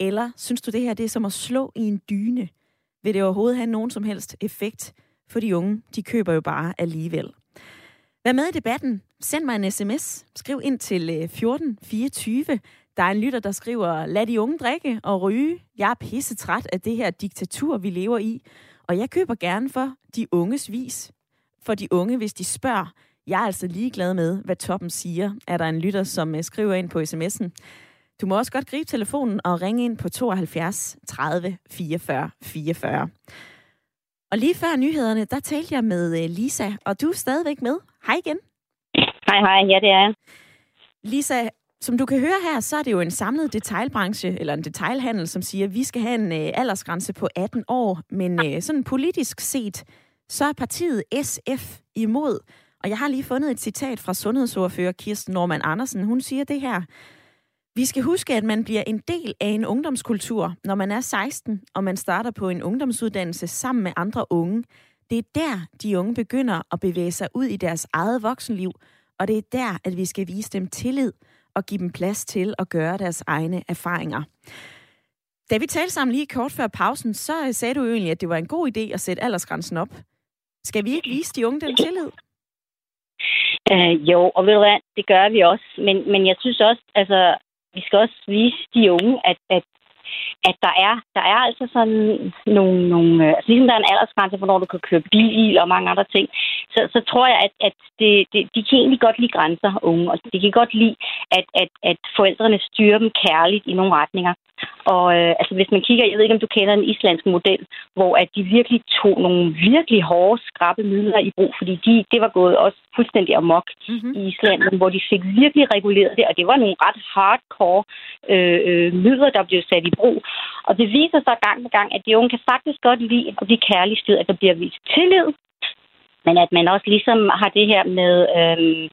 Eller synes du, det her det er som at slå i en dyne? Vil det overhovedet have nogen som helst effekt? For de unge, de køber jo bare alligevel. Vær med i debatten. Send mig en sms. Skriv ind til øh, 1424. Der er en lytter, der skriver, lad de unge drikke og ryge. Jeg er pisse træt af det her diktatur, vi lever i. Og jeg køber gerne for de unges vis. For de unge, hvis de spørger. Jeg er altså ligeglad med, hvad toppen siger, er der en lytter, som øh, skriver ind på sms'en. Du må også godt gribe telefonen og ringe ind på 72 30 44 44. Og lige før nyhederne, der talte jeg med øh, Lisa, og du er stadigvæk med. Hej igen. Hej, hej. Ja, det er jeg. Lisa, som du kan høre her, så er det jo en samlet detailbranche, eller en detailhandel, som siger, at vi skal have en øh, aldersgrænse på 18 år. Men øh, sådan politisk set, så er partiet SF imod. Og jeg har lige fundet et citat fra sundhedsordfører Kirsten Norman Andersen. Hun siger det her. Vi skal huske, at man bliver en del af en ungdomskultur, når man er 16, og man starter på en ungdomsuddannelse sammen med andre unge. Det er der, de unge begynder at bevæge sig ud i deres eget voksenliv, og det er der, at vi skal vise dem tillid og give dem plads til at gøre deres egne erfaringer. Da vi talte sammen lige kort før pausen, så øh, sagde du jo egentlig, at det var en god idé at sætte aldersgrænsen op. Skal vi ikke vise de unge den tillid? Uh, jo, og ved du hvad, det gør vi også. Men, men jeg synes også, altså, vi skal også vise de unge, at, at, at der er, der er altså sådan nogle, nogle øh, altså ligesom der er en aldersgrænse, hvornår du kan køre bil og mange andre ting, så, så tror jeg, at, at det, det, de kan egentlig godt lide grænser, unge, og de kan godt lide, at, at, at forældrene styrer dem kærligt i nogle retninger. Og øh, altså, hvis man kigger, jeg ved ikke, om du kender den islandske model, hvor at de virkelig tog nogle virkelig hårde, skrappe midler i brug, fordi de, det var gået også fuldstændig amok mm-hmm. i Island, hvor de fik virkelig reguleret det, og det var nogle ret hardcore øh, øh, midler, der blev sat i brug. Og det viser sig gang på gang, at de unge kan faktisk godt lide at blive kærligt styret, at der bliver vist tillid, men at man også ligesom har det her med... Øh,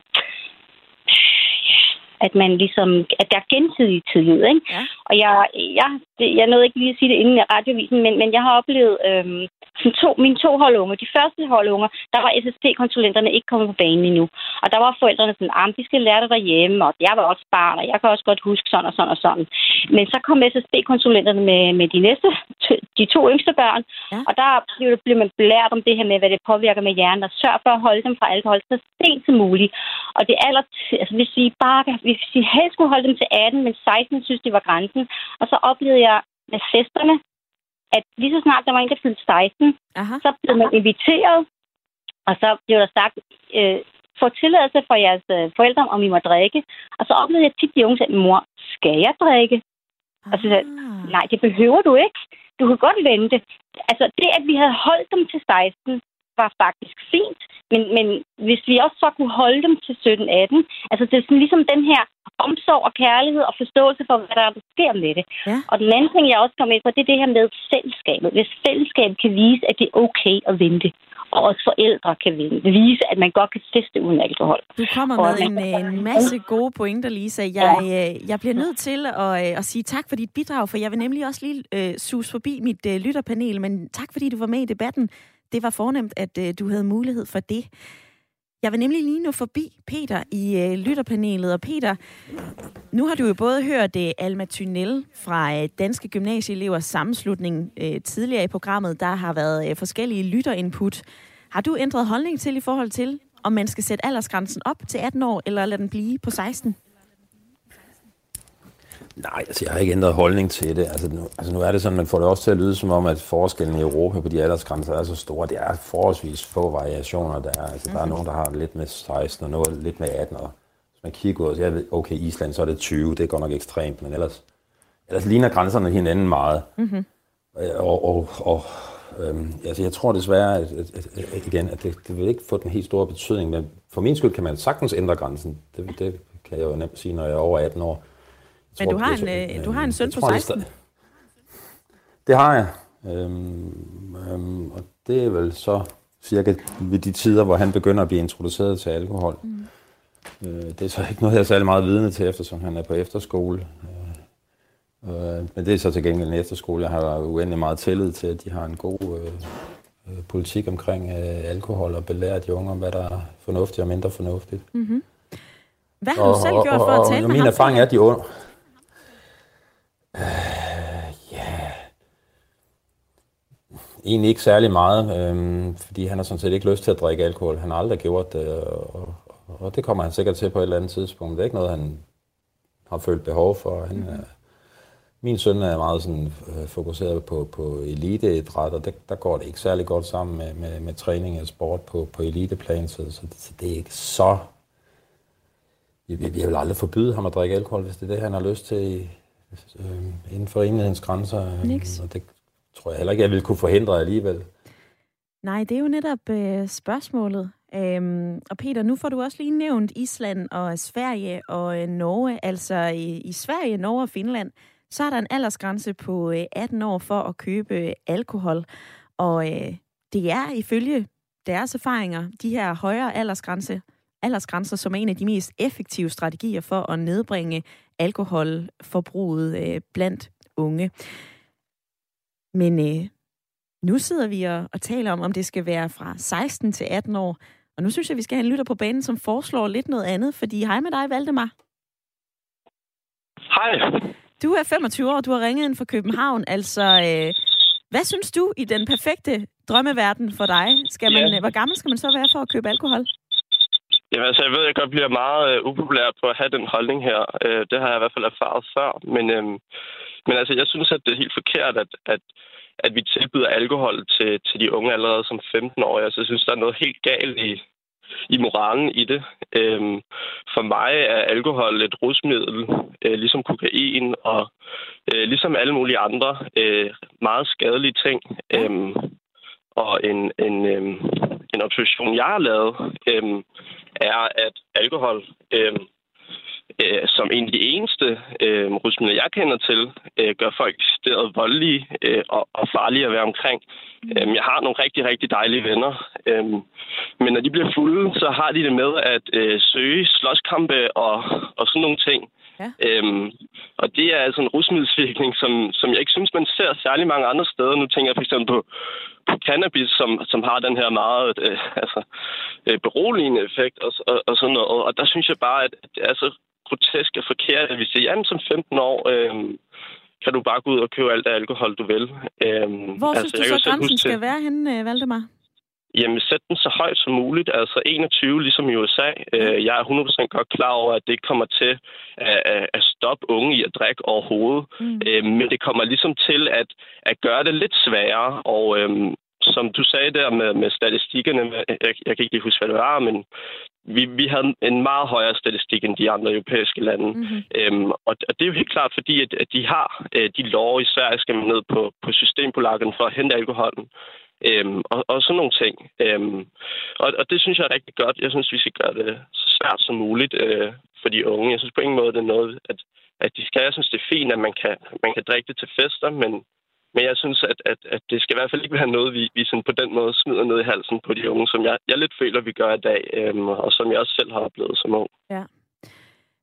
at man ligesom, at der er gensidig tillid, ikke? Ja. Og jeg, jeg, det, jeg nåede ikke lige at sige det inden i radiovisen, men, men jeg har oplevet øhm, to, mine to holdunger, de første holdunger, der var SSP-konsulenterne ikke kommet på banen endnu. Og der var forældrene sådan, at de skal lære det derhjemme, og jeg var også barn, og jeg kan også godt huske sådan og sådan og sådan. Men så kom SSP-konsulenterne med, med de næste, de to yngste børn, Ja. og der blev, blev man belært om det her med, hvad det påvirker med hjernen, og sørg for at holde dem fra alkohol så sent som muligt. Og det aller, altså hvis vi bare, hvis vi helst skulle holde dem til 18, men 16 synes, det var grænsen. Og så oplevede jeg med festerne, at lige så snart der var en, der fyldte 16, Aha. så blev man inviteret, og så blev der sagt, øh, får tilladelse fra jeres øh, forældre, om I må drikke. Og så oplevede jeg tit, de unge sagde, mor, skal jeg drikke? Og så sagde Ah. nej, det behøver du ikke. Du kan godt vente. Altså, det, at vi havde holdt dem til 16, var faktisk fint. Men, men hvis vi også så kunne holde dem til 17-18, altså det er sådan ligesom den her omsorg og kærlighed og forståelse for, hvad der, er, der sker med det. Ja. Og den anden ting, jeg også kom ind på, det er det her med fællesskabet. Hvis fællesskabet kan vise, at det er okay at vente, og også forældre kan vise, at man godt kan feste uden alkohol. Du kommer Og med en, man- øh, en masse gode pointer, Lisa. Jeg, øh, jeg bliver nødt til at, øh, at sige tak for dit bidrag, for jeg vil nemlig også lige øh, sus forbi mit øh, lytterpanel, men tak fordi du var med i debatten. Det var fornemt, at øh, du havde mulighed for det. Jeg vil nemlig lige nu forbi Peter i øh, lytterpanelet. Og Peter, nu har du jo både hørt øh, Alma Thynel fra øh, Danske Gymnasieelevers Sammenslutning øh, tidligere i programmet. Der har været øh, forskellige lytterinput. Har du ændret holdning til i forhold til, om man skal sætte aldersgrænsen op til 18 år, eller lade den blive på 16? Nej, altså jeg har ikke ændret holdning til det. Altså nu, altså nu er det sådan, man får det også til at lyde som om, at forskellen i Europa på de aldersgrænser er så store. Det er forholdsvis få variationer, der er. Altså, der er nogen, der har lidt med 16 og noget lidt med 18. Og hvis man kigger ud, så jeg ved, okay, Island, så er det 20. Det er godt nok ekstremt, men ellers, ellers ligner grænserne hinanden meget. Mm-hmm. Og, og, og øhm, altså jeg tror desværre, at, at, at, at igen, at det, det vil ikke få den helt store betydning, men for min skyld kan man sagtens ændre grænsen. Det, det kan jeg jo nemt sige, når jeg er over 18 år. Men tror, du har det en, øh, du har en søn jeg på tror, det er 16. sta- Det har jeg. Øhm, øhm, og det er vel så cirka ved de tider, hvor han begynder at blive introduceret til alkohol. Mm. Øh, det er så ikke noget, jeg er særlig meget vidne til, eftersom han er på efterskole. Øh, øh, men det er så til gengæld en efterskole, jeg har uendelig meget tillid til, at de har en god øh, øh, politik omkring øh, alkohol og belærer de unge om, hvad der er fornuftigt og mindre fornuftigt. Hvad har du selv gjort for at tale med min ham? erfaring er, at de unge... Øh, ja... Egentlig ikke særlig meget, øhm, fordi han har sådan set ikke lyst til at drikke alkohol. Han har aldrig gjort det, og, og, det kommer han sikkert til på et eller andet tidspunkt. Det er ikke noget, han har følt behov for. Han, er, min søn er meget sådan, øh, fokuseret på, på eliteidræt, og det, der går det ikke særlig godt sammen med, med, med træning og sport på, på eliteplan, så, så, så det er ikke så vi, vi, vi vil aldrig forbyde ham at drikke alkohol, hvis det er det, han har lyst til i, øh, inden for rimelighedens grænser. øh, Niks. Og det tror jeg heller ikke, jeg vil kunne forhindre alligevel. Nej, det er jo netop øh, spørgsmålet. Øhm, og Peter, nu får du også lige nævnt Island og Sverige og øh, Norge. Altså i, i Sverige, Norge og Finland, så er der en aldersgrænse på øh, 18 år for at købe øh, alkohol. Og øh, det er ifølge deres erfaringer, de her højere aldersgrænse, aldersgrænser, som en af de mest effektive strategier for at nedbringe alkoholforbruget øh, blandt unge. Men øh, nu sidder vi og, og taler om, om det skal være fra 16 til 18 år. Og nu synes jeg, vi skal have en lytter på banen, som foreslår lidt noget andet. Fordi hej med dig, Valdemar. Hej. Du er 25 år, du har ringet ind fra København. Altså, øh, hvad synes du i den perfekte drømmeverden for dig? Skal man, Ja. Hvor gammel skal man så være for at købe alkohol? Jamen, altså, jeg ved, at jeg godt bliver meget øh, upopulær på at have den holdning her. Øh, det har jeg i hvert fald erfaret før. Men, øh, men altså, jeg synes, at det er helt forkert, at, at, at vi tilbyder alkohol til, til de unge allerede som 15-årige. Altså, jeg synes, der er noget helt galt i, i moralen i det. Øhm, for mig er alkohol et rusmiddel, øh, ligesom kokain og øh, ligesom alle mulige andre øh, meget skadelige ting. Øhm, og en, en, øhm, en observation, jeg har lavet, øhm, er, at alkohol øhm, øh, som en af de eneste øh, rusmidler, jeg kender til, øh, gør folk decideret voldelige øh, og, og farlige at være omkring. Mm. Øhm, jeg har nogle rigtig, rigtig dejlige venner. øh, men når de bliver fulde, så har de det med at øh, søge slåskampe og, og sådan nogle ting. Ja. Øhm, og det er altså en rusmiddelsvirkning, som, som jeg ikke synes, man ser særlig mange andre steder. Nu tænker jeg for eksempel på, på cannabis, som, som har den her meget øh, altså, øh, beroligende effekt og, og, og sådan noget. Og der synes jeg bare, at det er så grotesk og forkert, at vi siger, jamen som 15 år, øh, kan du bare gå ud og købe alt det alkohol, du vil. Øh, Hvor altså, synes du så, grænsen huske til- skal være henne, øh, Valdemar? Jamen, sæt den så højt som muligt, altså 21, ligesom i USA. Øh, jeg er 100% godt klar over, at det ikke kommer til at, stoppe unge i at drikke overhovedet. Mm. Øh, men det kommer ligesom til at, at gøre det lidt sværere, og øhm, som du sagde der med, med statistikkerne, jeg, jeg kan ikke lige huske, hvad det var, men vi, vi havde en meget højere statistik end de andre europæiske lande. Mm-hmm. Øhm, og, og det er jo helt klart, fordi at, at de har øh, de lov i Sverige, skal man ned på, på systembolagen for at hente alkoholen. Øhm, og, og sådan nogle ting. Øhm, og, og det synes jeg er rigtig godt. Jeg synes, vi skal gøre det så svært som muligt øh, for de unge. Jeg synes på ingen måde, det er noget, at, at de skal. Jeg synes, det er fint, at man kan, man kan drikke det til fester, men, men jeg synes, at, at, at det skal i hvert fald ikke være noget, vi, vi sådan på den måde smider ned i halsen på de unge, som jeg, jeg lidt føler, vi gør i dag, øhm, og som jeg også selv har oplevet som ung. Ja.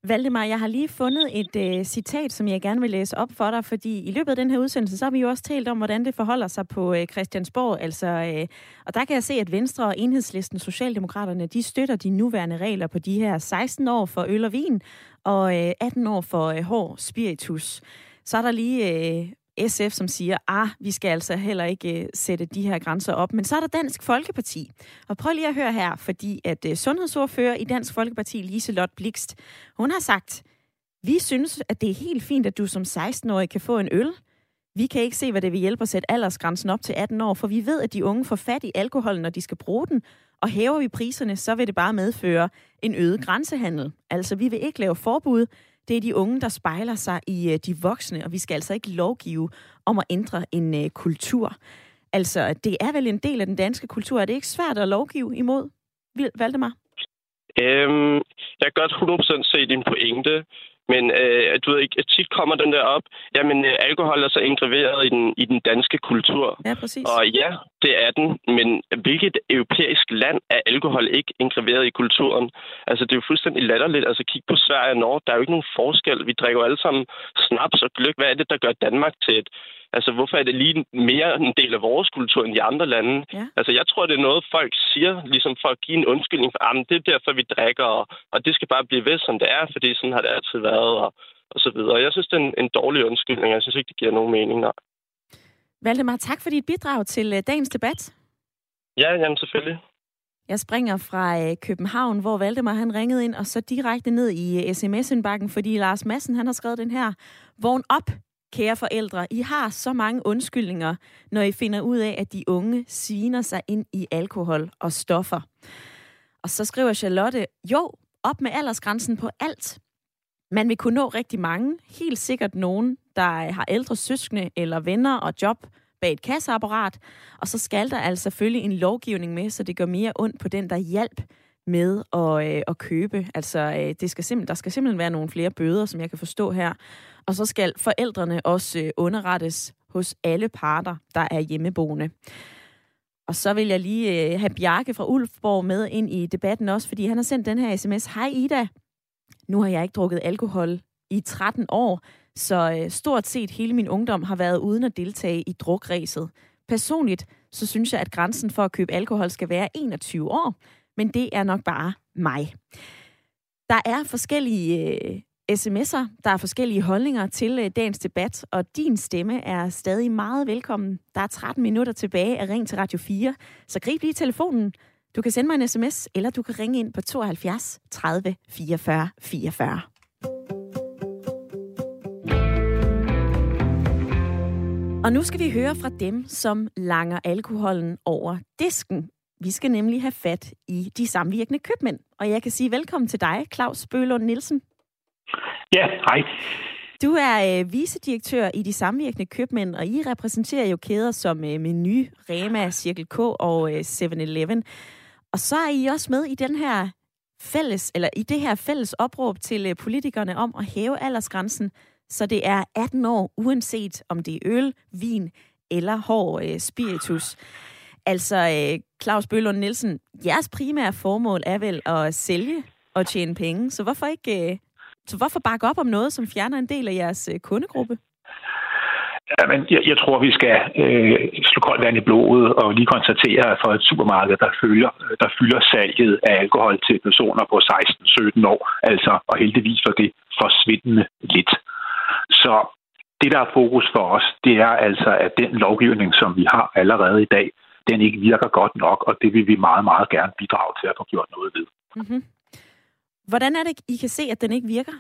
Valdemar, jeg har lige fundet et øh, citat, som jeg gerne vil læse op for dig, fordi i løbet af den her udsendelse, så har vi jo også talt om, hvordan det forholder sig på øh, Christiansborg. Altså, øh, og der kan jeg se, at Venstre og Enhedslisten, Socialdemokraterne, de støtter de nuværende regler på de her 16 år for øl og vin, og øh, 18 år for øh, hård spiritus. Så er der lige øh, SF, som siger, ah, vi skal altså heller ikke øh, sætte de her grænser op. Men så er der Dansk Folkeparti. Og prøv lige at høre her, fordi at øh, sundhedsordfører i Dansk Folkeparti, Liselot Blikst, hun har sagt, vi synes, at det er helt fint, at du som 16-årig kan få en øl. Vi kan ikke se, hvad det vil hjælpe at sætte aldersgrænsen op til 18 år, for vi ved, at de unge får fat i alkohol, når de skal bruge den, og hæver vi priserne, så vil det bare medføre en øget grænsehandel. Altså, vi vil ikke lave forbud, det er de unge, der spejler sig i øh, de voksne, og vi skal altså ikke lovgive om at ændre en øh, kultur. Altså, det er vel en del af den danske kultur. Er det ikke svært at lovgive imod, Valdemar? Øhm, jeg kan godt 100% se din pointe, men øh, du ved ikke, tit kommer den der op, jamen øh, alkohol er så indgraveret i den, i den danske kultur. Ja, præcis. Og ja, det er den, men hvilket europæisk land er alkohol ikke indgraveret i kulturen? Altså, det er jo fuldstændig latterligt. Altså, kig på Sverige og Norge, der er jo ikke nogen forskel. Vi drikker jo alle sammen snaps og gløk. Hvad er det, der gør Danmark til et... Altså, hvorfor er det lige mere en del af vores kultur end de andre lande? Ja. Altså, jeg tror, det er noget, folk siger, ligesom for at give en undskyldning for, at det er derfor, vi drikker, og, og det skal bare blive ved, som det er, fordi sådan har det altid været, og, og så videre. Jeg synes, det er en, en dårlig undskyldning. Jeg synes ikke, det giver nogen mening, nej. Valdemar, tak for dit bidrag til øh, dagens debat. Ja, jamen selvfølgelig. Jeg springer fra øh, København, hvor Valdemar han ringede ind, og så direkte ned i øh, sms-indbakken, fordi Lars Madsen han har skrevet den her. Vågn op, kære forældre. I har så mange undskyldninger, når I finder ud af, at de unge sviner sig ind i alkohol og stoffer. Og så skriver Charlotte, jo, op med aldersgrænsen på alt. Man vil kunne nå rigtig mange, helt sikkert nogen, der har ældre søskende eller venner og job bag et kasseapparat, og så skal der altså selvfølgelig en lovgivning med, så det gør mere ondt på den, der hjælp med at, øh, at købe. Altså, øh, det skal simpel, der skal simpelthen være nogle flere bøder, som jeg kan forstå her. Og så skal forældrene også øh, underrettes hos alle parter, der er hjemmeboende. Og så vil jeg lige øh, have Bjarke fra Ulfborg med ind i debatten også, fordi han har sendt den her sms. Hej Ida, nu har jeg ikke drukket alkohol i 13 år, så øh, stort set hele min ungdom har været uden at deltage i drukræset. Personligt så synes jeg, at grænsen for at købe alkohol skal være 21 år, men det er nok bare mig. Der er forskellige sms'er, der er forskellige holdninger til øh, dagens debat, og din stemme er stadig meget velkommen. Der er 13 minutter tilbage af Ring til Radio 4, så grib lige telefonen. Du kan sende mig en sms, eller du kan ringe ind på 72 30 44 44. Og nu skal vi høre fra dem, som langer alkoholen over disken. Vi skal nemlig have fat i de samvirkende købmænd. Og jeg kan sige velkommen til dig, Claus Bølund Nielsen. Ja, hej. Du er øh, vicedirektør i de samvirkende købmænd, og I repræsenterer jo kæder som øh, Menu, Rema, Circle K og øh, 7-Eleven. Og så er I også med i den her fælles, eller i det her fælles opråb til øh, politikerne om at hæve aldersgrænsen, så det er 18 år, uanset om det er øl, vin eller hård øh, spiritus. Altså, øh, Claus Bølund Nielsen, jeres primære formål er vel at sælge og tjene penge, så hvorfor ikke... Øh, så hvorfor bakke op om noget, som fjerner en del af jeres øh, kundegruppe? Jamen, jeg, jeg tror, vi skal øh, slå koldt vand i blodet og lige konstatere, at for et supermarked, der, følger, der fylder salget af alkohol til personer på 16-17 år, altså, og heldigvis for det forsvindende lidt. Så det, der er fokus for os, det er altså, at den lovgivning, som vi har allerede i dag, den ikke virker godt nok, og det vil vi meget, meget gerne bidrage til at få gjort noget ved. Mm-hmm. Hvordan er det, I kan se, at den ikke virker?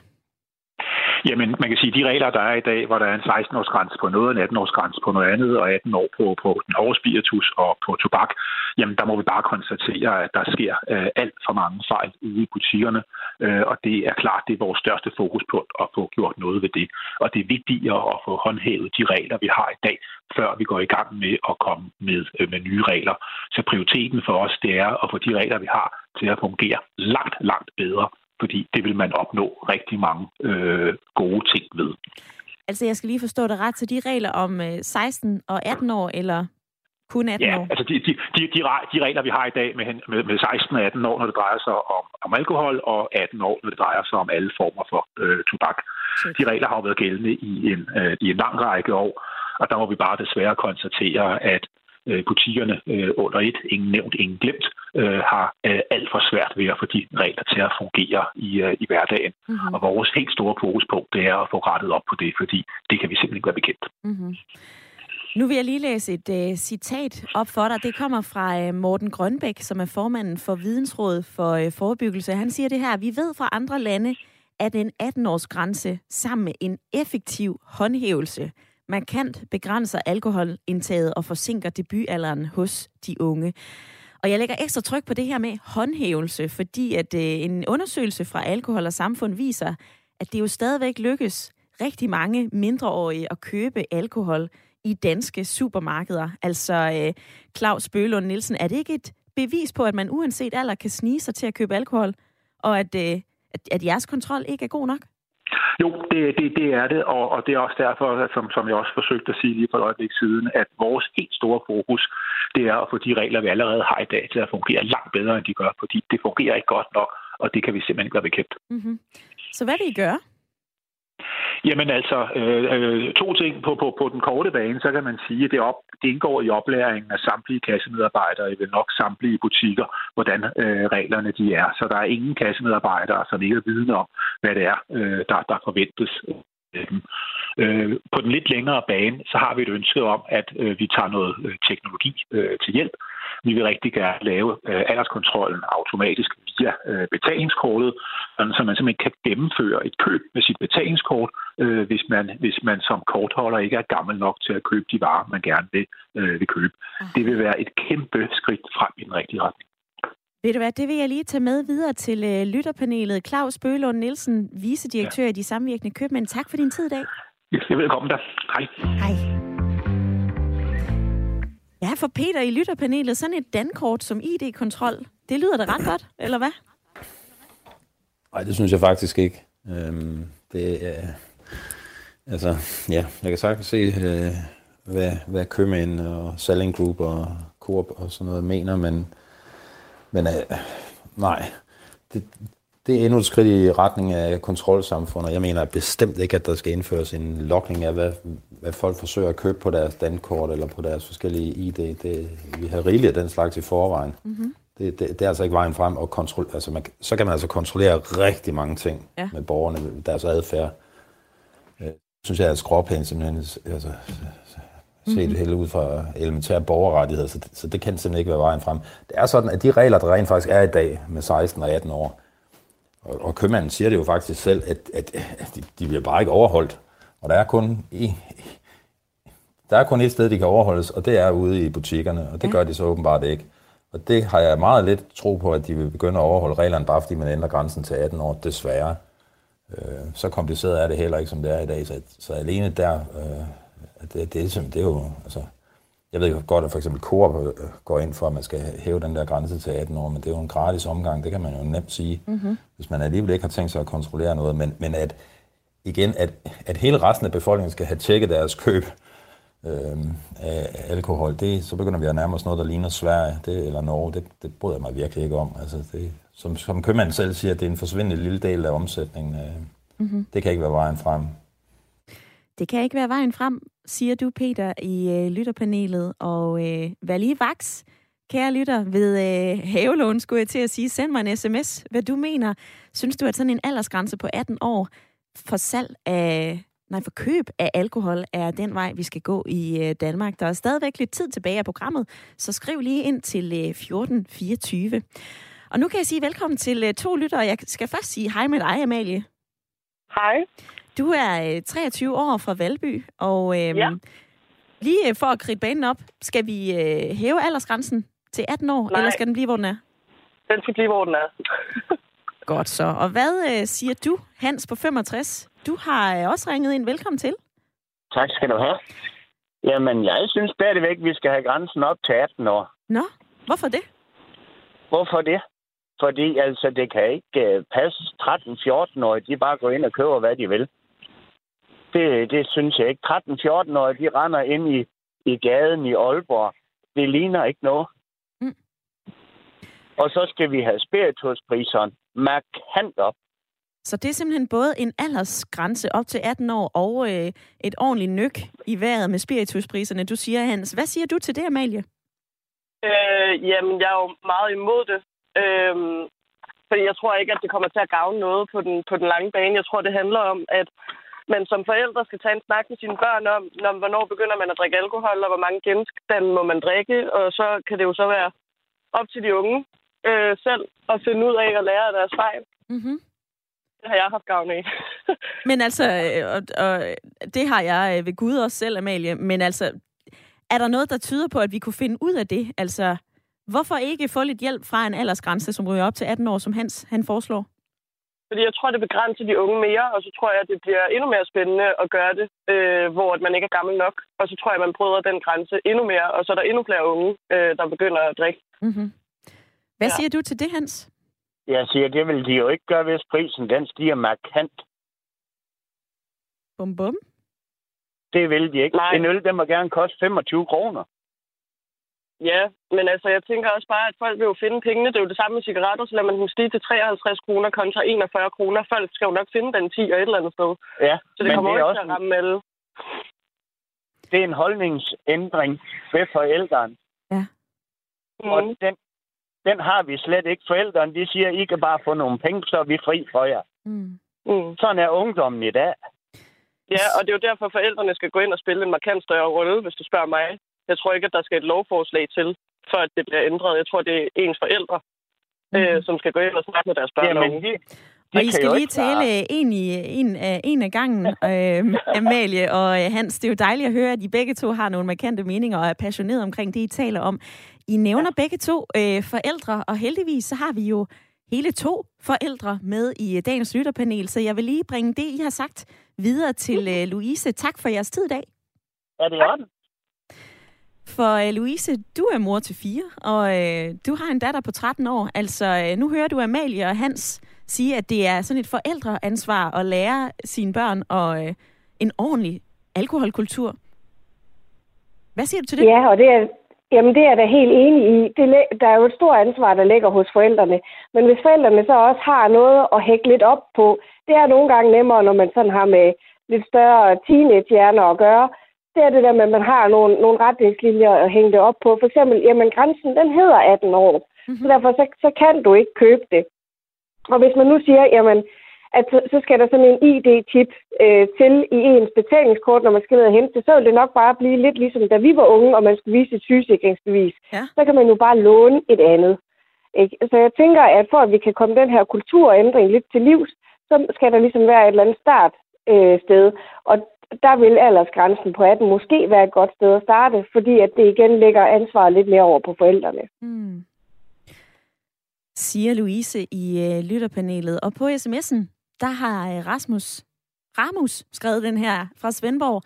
Jamen, man kan sige, at de regler, der er i dag, hvor der er en 16-års grænse på noget, en 18-års grænse på noget andet, og 18 år på, på den hårde spiritus og på tobak, jamen der må vi bare konstatere, at der sker øh, alt for mange fejl ude i butikkerne, øh, og det er klart, det er vores største fokuspunkt at få gjort noget ved det. Og det er vigtigere at få håndhævet de regler, vi har i dag, før vi går i gang med at komme med, øh, med nye regler. Så prioriteten for os, det er at få de regler, vi har, til at fungere langt, langt bedre, fordi det vil man opnå rigtig mange øh, gode ting ved. Altså, jeg skal lige forstå det ret, så de regler om øh, 16 og 18 år, eller kun 18 Ja, år? altså de, de, de, de, re- de regler, vi har i dag med, med, med 16 og 18 år, når det drejer sig om, om alkohol, og 18 år, når det drejer sig om alle former for øh, tobak. De regler har jo været gældende i en, øh, i en lang række år, og der må vi bare desværre konstatere, at butikkerne øh, under et, ingen nævnt, ingen glemt, øh, har øh, alt for svært ved at få de regler til at fungere i, øh, i hverdagen. Mm-hmm. Og vores helt store fokuspunkt, det er at få rettet op på det, fordi det kan vi simpelthen ikke være bekendt. Mm-hmm. Nu vil jeg lige læse et uh, citat op for dig. Det kommer fra uh, Morten Grønbæk, som er formanden for Vidensrådet for uh, Forebyggelse. Han siger det her. Vi ved fra andre lande, at en 18-års grænse sammen med en effektiv håndhævelse markant begrænser alkoholindtaget og forsinker debutalderen hos de unge. Og jeg lægger ekstra tryk på det her med håndhævelse, fordi at øh, en undersøgelse fra Alkohol og Samfund viser, at det jo stadigvæk lykkes rigtig mange mindreårige at købe alkohol i danske supermarkeder. Altså, øh, Claus Bølund Nielsen, er det ikke et bevis på, at man uanset alder kan snige sig til at købe alkohol, og at, øh, at, at jeres kontrol ikke er god nok? Jo, det, det, det er det, og, og det er også derfor, at som, som jeg også forsøgte at sige lige for et øjeblik siden, at vores helt store fokus, det er at få de regler, vi allerede har i dag, til at fungere langt bedre, end de gør, fordi det fungerer ikke godt nok, og det kan vi simpelthen ikke være bekendt. Mm-hmm. Så hvad vil I gøre? Jamen altså, øh, øh, to ting på, på, på den korte bane, så kan man sige, at det, op, det indgår i oplæringen af samtlige kassemedarbejdere i vel nok samtlige butikker, hvordan øh, reglerne de er. Så der er ingen kassemedarbejdere, som ikke er vidne om, hvad det er, øh, der, der forventes af dem. Øh, på den lidt længere bane, så har vi et ønske om, at øh, vi tager noget øh, teknologi øh, til hjælp. Vi vil rigtig gerne lave øh, alderskontrollen automatisk via øh, betalingskortet, sådan, så man simpelthen kan gennemføre et køb med sit betalingskort, øh, hvis, man, hvis man som kortholder ikke er gammel nok til at købe de varer, man gerne vil, øh, vil købe. Det vil være et kæmpe skridt frem i den rigtige retning. Ved du hvad, det vil jeg lige tage med videre til øh, lytterpanelet. Claus Bølund Nielsen, vicedirektør ja. i de samvirkende købmænd. Tak for din tid i dag. Jeg velkommen der. Hej. Hej. Ja, for Peter i lytterpanelet, sådan et dankort som ID-kontrol, det lyder da ret godt, eller hvad? Nej, det synes jeg faktisk ikke. Øhm, det er... Altså, ja, jeg kan sagtens se, øh, hvad, hvad købmænd og selling group og Coop og sådan noget mener, men, men øh, nej, det, det er endnu et skridt i retning af kontrolsamfundet. Jeg mener bestemt ikke, at der skal indføres en lokning af, hvad, hvad folk forsøger at købe på deres dankort eller på deres forskellige ID. Det, vi har rigeligt af den slags i forvejen. Mm-hmm. Det, det, det er altså ikke vejen frem. Og kontrol, altså man, så kan man altså kontrollere rigtig mange ting Ja. med borgerne, deres adfærd. Øh, synes jeg er skråpænt simpelthen. Altså, set mm-hmm. helt ud fra elementære borgerrettigheder, så det, så det kan simpelthen ikke være vejen frem. Det er sådan, at de regler, der rent faktisk er i dag med 16 og 18 år, og, og købmanden siger det jo faktisk selv, at, at, at de, de bliver bare ikke overholdt. Og der er kun i, der er kun et sted, de kan overholdes, og det er ude i butikkerne, og det gør de så åbenbart ikke. Og det har jeg meget lidt tro på, at de vil begynde at overholde reglerne, bare fordi man ændrer grænsen til 18 år, desværre. Øh, så kompliceret er det heller ikke, som det er i dag. Så, så alene der, øh, at det, det, er, simpelthen- det er jo, altså, jeg ved godt, at for eksempel Coop øh, går ind for, at man skal hæve den der grænse til 18 år, men det er jo en gratis omgang, det kan man jo nemt sige, mm-hmm. hvis man alligevel ikke har tænkt sig at kontrollere noget. Men, men at, igen, at, at hele resten af befolkningen skal have tjekket deres køb øh, af alkohol, det, så begynder vi at nærme os noget, der ligner Sverige det, eller Norge. Det, det bryder jeg mig virkelig ikke om. Altså, det, som, som købmanden selv siger, det er en forsvindende lille del af omsætningen. Øh, mm-hmm. Det kan ikke være vejen frem. Det kan ikke være vejen frem, siger du, Peter, i øh, lytterpanelet. Og øh, vær lige vaks, kære lytter, ved øh, havelån, skulle jeg til at sige. Send mig en sms, hvad du mener. Synes du, at sådan en aldersgrænse på 18 år for salg af, nej, for køb af alkohol er den vej, vi skal gå i øh, Danmark? Der er stadigvæk lidt tid tilbage af programmet, så skriv lige ind til øh, 1424. Og nu kan jeg sige velkommen til øh, to lyttere. Jeg skal først sige hej med dig, Amalie. Hej. Du er øh, 23 år fra Valby, og øh, Ja. lige øh, for at kridte banen op, skal vi øh, hæve aldersgrænsen til 18 år, Nej. eller skal den blive, hvor den er? Den skal blive, hvor den er. Godt så. Og hvad øh, siger du, Hans på 65? Du har øh, også ringet ind. Velkommen til. Tak skal du have. Jamen, jeg synes stadigvæk, vi skal have grænsen op til 18 år. Nå, hvorfor det? Hvorfor det? Fordi altså, det kan ikke uh, passe 13-14-årige, de bare går ind og køber, hvad de vil. Det, det synes jeg ikke. 13-14-årige, de render ind i, i gaden i Aalborg. Det ligner ikke noget. Mm. Og så skal vi have spirituspriserne markant op. Så det er simpelthen både en aldersgrænse op til 18 år og øh, et ordentligt nyk i vejret med spirituspriserne, du siger, Hans. Hvad siger du til det, Amalie? Øh, jamen, jeg er jo meget imod det. Øhm, fordi jeg tror ikke, at det kommer til at gavne noget på den, på den lange bane. Jeg tror, det handler om, at man som forældre skal tage en snak med sine børn om, når, hvornår begynder man at drikke alkohol, og hvor mange genstande må man drikke. Og så kan det jo så være op til de unge øh, selv at finde ud af at lære af deres fejl. Mm-hmm. Det har jeg haft gavn af. Men altså, øh, og, og det har jeg øh, ved Gud også selv, Amalie, men altså, er der noget, der tyder på, at vi kunne finde ud af det? Altså, hvorfor ikke få lidt hjælp fra en aldersgrænse, som ryger op til 18 år, som Hans han foreslår? Fordi jeg tror, det begrænser de unge mere, og så tror jeg, at det bliver endnu mere spændende at gøre det, øh, hvor at man ikke er gammel nok. Og så tror jeg, at man bryder den grænse endnu mere, og så er der endnu flere unge, øh, der begynder at drikke. Mm-hmm. Hvad Ja. siger du til det, Hans? Jeg siger, det vil de jo ikke gøre, hvis prisen den stiger markant. Bum bum. Det vil de ikke. Nej. En øl, den må gerne koste 25 kroner. Ja, men altså, jeg tænker også bare, at folk vil jo finde pengene. Det er jo det samme med cigaretter, så lader man dem stige til 53 kroner kontra 41 kroner. Folk skal jo nok finde den 10 og et eller andet sted. Ja, Så det men kommer det er ikke til også at ramme alle. det er en holdningsændring ved forældrene. Ja. Og Mm. den, den har vi slet ikke. Forældrene, de siger, I kan bare få nogle penge, så er vi fri for jer. Mm. Mm. Sådan er ungdommen i dag. Ja, og det er jo derfor, forældrene skal gå ind og spille en markant større rolle, hvis du spørger mig. Jeg tror ikke, at der skal et lovforslag til, at det bliver ændret. Jeg tror, det er ens forældre, mm. øh, som skal gå ind og snakke med deres børn Jamen, de, de Og I skal lige tale en, i, en, af, en af gangen, øh, Amalie og øh, Hans. Det er jo dejligt at høre, at I begge to har nogle markante meninger og er passionerede omkring det, I taler om. I nævner ja. begge to øh, forældre, og heldigvis så har vi jo hele to forældre med i øh, dagens lytterpanel, så jeg vil lige bringe det, I har sagt, videre til øh, Louise. Tak for jeres tid i dag. Er det i orden? For øh, Louise, du er mor til fire, og øh, du har en datter på 13 år. Altså, øh, nu hører du Amalie og Hans sige, at det er sådan et forældreansvar at lære sine børn og øh, en ordentlig alkoholkultur. Hvad siger du til det? Ja, og det er, jamen det er jeg da helt enig i. Det, der er jo et stort ansvar, der ligger hos forældrene. Men hvis forældrene så også har noget at hække lidt op på, det er nogle gange nemmere, når man sådan har med lidt større teenagehjerner at gøre. Det er det der med, at man har nogle, nogle retningslinjer at hænge det op på. For eksempel, jamen grænsen, den hedder 18 år. Mm-hmm. Så derfor så, så kan du ikke købe det. Og hvis man nu siger, jamen, at så, så skal der sådan en ID-chip øh, til i ens betalingskort, når man skal ned og hente det, så vil det nok bare blive lidt ligesom, da vi var unge, og man skulle vise et sygesikringsbevis. Ja. Så kan man jo bare låne et andet. Ikke? Så jeg tænker, at for at vi kan komme den her kulturændring lidt til livs, så skal der ligesom være et eller andet start øh, sted. Og der vil aldersgrænsen på 18 måske være et godt sted at starte, fordi at det igen lægger ansvaret lidt mere over på forældrene. Hmm. Siger Louise i øh, lytterpanelet. Og på sms'en, der har øh, Rasmus Ramus skrevet den her fra Svendborg.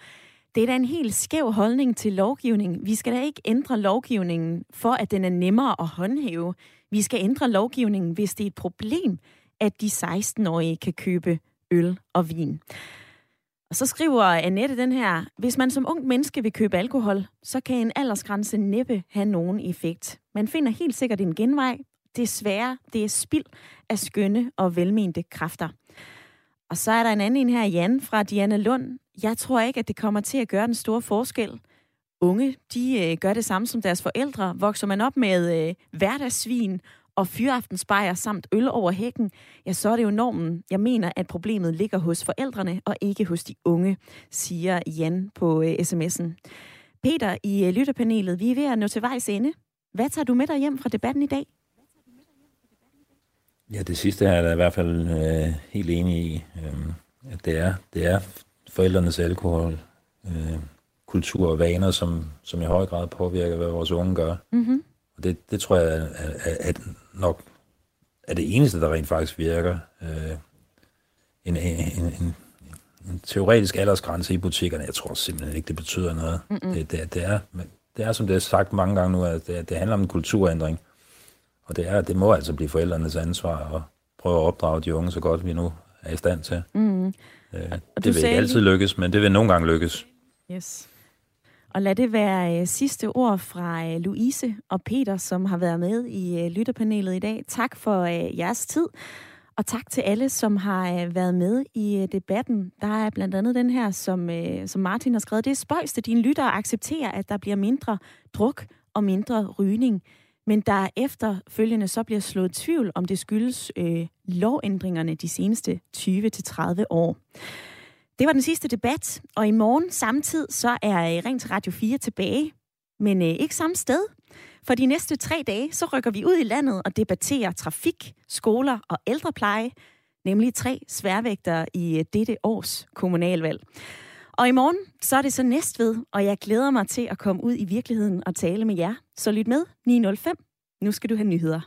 Det er da en helt skæv holdning til lovgivning. Vi skal da ikke ændre lovgivningen, for at den er nemmere at håndhæve. Vi skal ændre lovgivningen, hvis det er et problem, at de 16-årige kan købe øl og vin. Og så skriver Annette den her, hvis man som ung menneske vil købe alkohol, så kan en aldersgrænse næppe have nogen effekt. Man finder helt sikkert en genvej. Desværre, det er spild af skønne og velmente kræfter. Og så er der en anden en her, Jan fra Diana Lund. Jeg tror ikke, at det kommer til at gøre den store forskel. Unge, de øh, gør det samme som deres forældre. Vokser man op med øh, hverdagssvin og fyraftensbajer samt øl over hækken, ja, så er det jo normen. Jeg mener, at problemet ligger hos forældrene og ikke hos de unge, siger Jan på øh, sms'en. Peter i øh, lytterpanelet, vi er ved at nå til vejs ende. Hvad tager du med dig hjem fra debatten i dag? Ja, det sidste er jeg da i hvert fald øh, helt enig i. Øhm, at det er, det er forældrenes alkohol, øh, kultur og vaner, som, som i høj grad påvirker, hvad vores unge gør. Mm-hmm. Og det, det tror jeg er, er, er nok er det eneste, der rent faktisk virker. Øh, en, en, en, en teoretisk aldersgrænse i butikkerne, jeg tror simpelthen ikke, det betyder noget. Mm-hmm. Det, det, det, er, det er, som det er sagt mange gange nu, at det, det handler om en kulturændring. Og det, er, det må altså blive forældrenes ansvar at prøve at opdrage de unge så godt, vi nu er i stand til. Mm. Øh, det vil ikke altid lykkes, men det vil nogle gange lykkes. Yes. Og lad det være øh, sidste ord fra øh, Louise og Peter, som har været med i øh, lytterpanelet i dag. Tak for øh, jeres tid. Og tak til alle, som har øh, været med i øh, debatten. Der er blandt andet den her, som, øh, som Martin har skrevet. Det er spøjst, at dine lyttere accepterer, at der bliver mindre druk og mindre rygning. Men der efterfølgende så bliver slået tvivl, om det skyldes øh, lovændringerne de seneste 20-30 år. Det var den sidste debat, og i morgen samtidig så er øh, Ring til Radio 4 tilbage, men øh, ikke samme sted. For de næste tre dage, så rykker vi ud i landet og debatterer trafik, skoler og ældrepleje, nemlig tre sværvægtere i øh, dette års kommunalvalg. Og i morgen, så er det så Næstved, og jeg glæder mig til at komme ud i virkeligheden og tale med jer. Så lyt med 905. Nu skal du have nyheder.